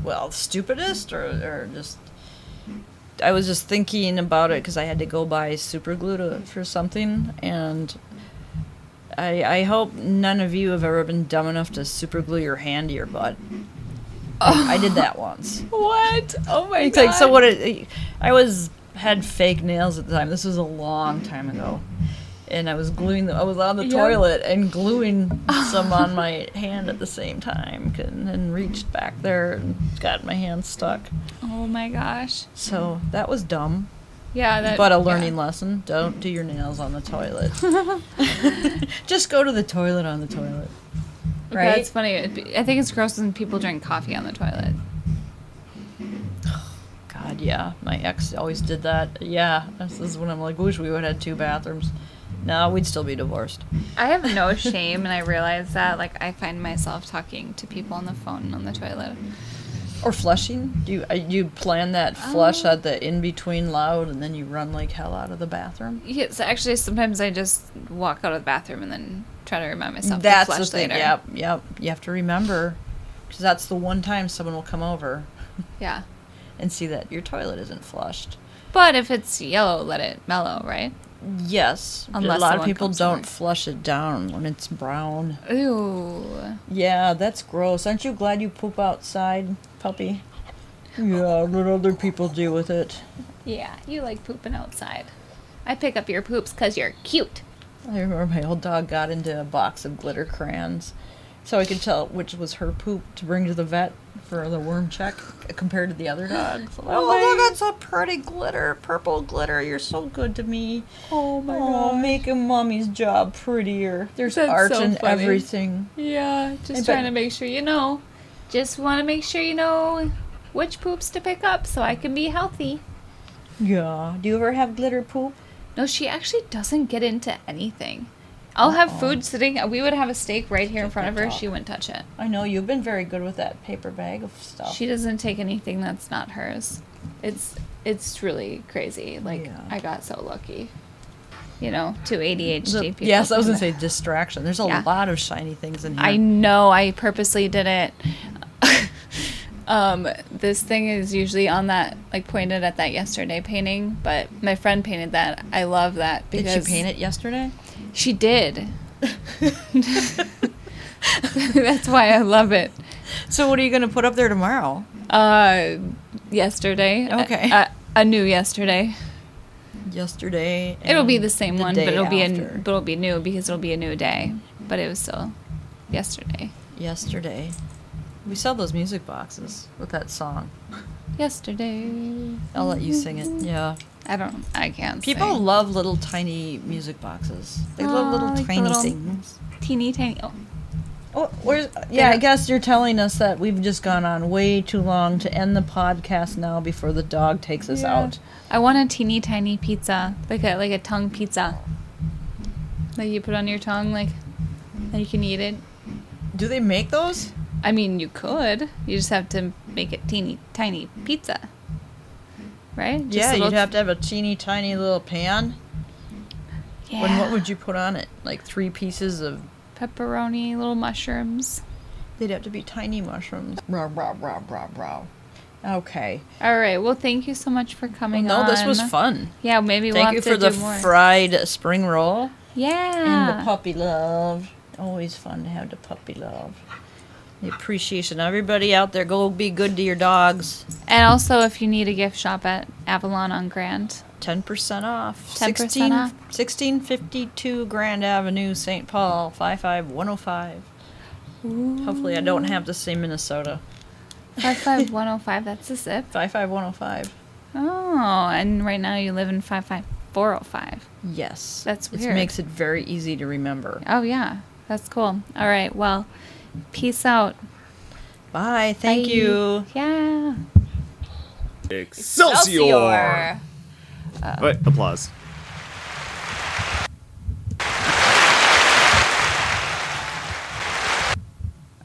well, stupidest or, or just. I was just thinking about it because I had to go buy super glue to, for something, and I I hope none of you have ever been dumb enough to super glue your hand to your butt. I, I did that once. What? Oh my It's like so what it, I was had fake nails at the time. This was a long time ago. And I was gluing them. I was on the Yep. toilet and gluing some on my hand at the same time, and then reached back there and got my hand stuck. Oh my gosh. So that was dumb, Yeah, that. but a yeah. learning lesson. Don't do your nails on the toilet. Just go to the toilet on the toilet. Right? That's funny. Be- I think it's gross when people drink coffee on the toilet. God, yeah. My ex always did that. Yeah, this is when I'm like, wish we would have had two bathrooms. No, we'd still be divorced. I have no shame, and I realize that. Like, I find myself talking to people on the phone on the toilet. Or flushing? Do you uh, you plan that flush Oh. at the in between loud and then you run like hell out of the bathroom? Yes, actually, sometimes I just walk out of the bathroom and then try to remind myself That's to the flush thing. later. Yep, yep. You have to remember, because that's the one time someone will come over Yeah. And see that your toilet isn't flushed. But if it's yellow, let it mellow, right? Yes, Unless a lot of people don't flush it down when it's brown. Ooh. Yeah, that's gross. Aren't you glad you poop outside, puppy? Yeah, let other people deal with it. Yeah, you like pooping outside. I pick up your poops because you're cute. I remember my old dog got into a box of glitter crayons so I could tell which was her poop to bring to the vet for the worm check compared to the other dogs. Oh, look, that's a pretty glitter, purple glitter. You're so good to me. Oh my Oh, making mommy's job prettier. There's That's art so in funny. everything. Yeah, just bet- trying to make sure you know. Just want to make sure you know which poops to pick up so I can be healthy. Yeah. Do you ever have glitter poop? No, she actually doesn't get into anything. I'll have food sitting. We would have a steak right here in front of her. She wouldn't touch it. I know you've been very good with that paper bag of stuff. She doesn't take anything that's not hers. It's it's really crazy. Like Yeah. I got so lucky. You know, to ADHD The- people. yes, I was gonna say distraction. There's a Yeah. lot of shiny things in here. I know. I purposely did it. um, this thing is usually on that, like pointed at that yesterday painting, but my friend painted that. I love that because Did she paint it yesterday? She did. That's why I love it. So what are you gonna put up there tomorrow? Uh, yesterday. Okay. A, a new yesterday. Yesterday. It'll be the same the one, but it'll be a, but it'll be new because it'll be a new day. But it was still yesterday. yesterday. We sell those music boxes with that song. Yesterday. I'll let you sing it. Yeah. I don't. I can't. People sing. love little tiny music boxes. They love oh, little like tiny little- things. teeny tiny. Oh, Oh, where's, yeah, I guess you're telling us that we've just gone on way too long to end the podcast now before the dog takes us Yeah. out. I want a teeny tiny pizza, like a like a tongue pizza. Like you put on your tongue, like, and you can eat it. Do they make those? I mean, you could. You just have to make it teeny tiny pizza. Right? Just yeah, you'd have to have a teeny tiny little pan. Yeah. When what would you put on it? Like three pieces of. Pepperoni, little mushrooms. They'd have to be tiny mushrooms. Rah, rah, rah, rah, rah. Okay. All right. Well, thank you so much for Well, coming no, on. this was fun. Yeah, maybe we'll Thank you for the more. fried spring roll yeah. and the puppy love. Always fun to have the puppy love. The appreciation. Everybody out there, go be good to your dogs. And also, if you need a gift shop at Avalon on Grand, 10% off. 10% 16, off. 1652 Grand Avenue, St. Paul, 55105. Hopefully, I don't have to say Minnesota. 55105, that's a zip. 55105. Oh, and right now you live in 55405. Yes. That's It makes it very easy to remember. Oh, yeah. That's cool. All right. Well, peace out. Bye. Thank Bye. you. Yeah. Excelsior! Wait, applause.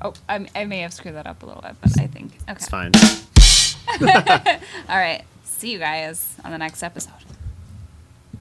Oh, I, I may have screwed that up a little bit, but I think. Okay. It's fine. All right. See you guys on the next episode.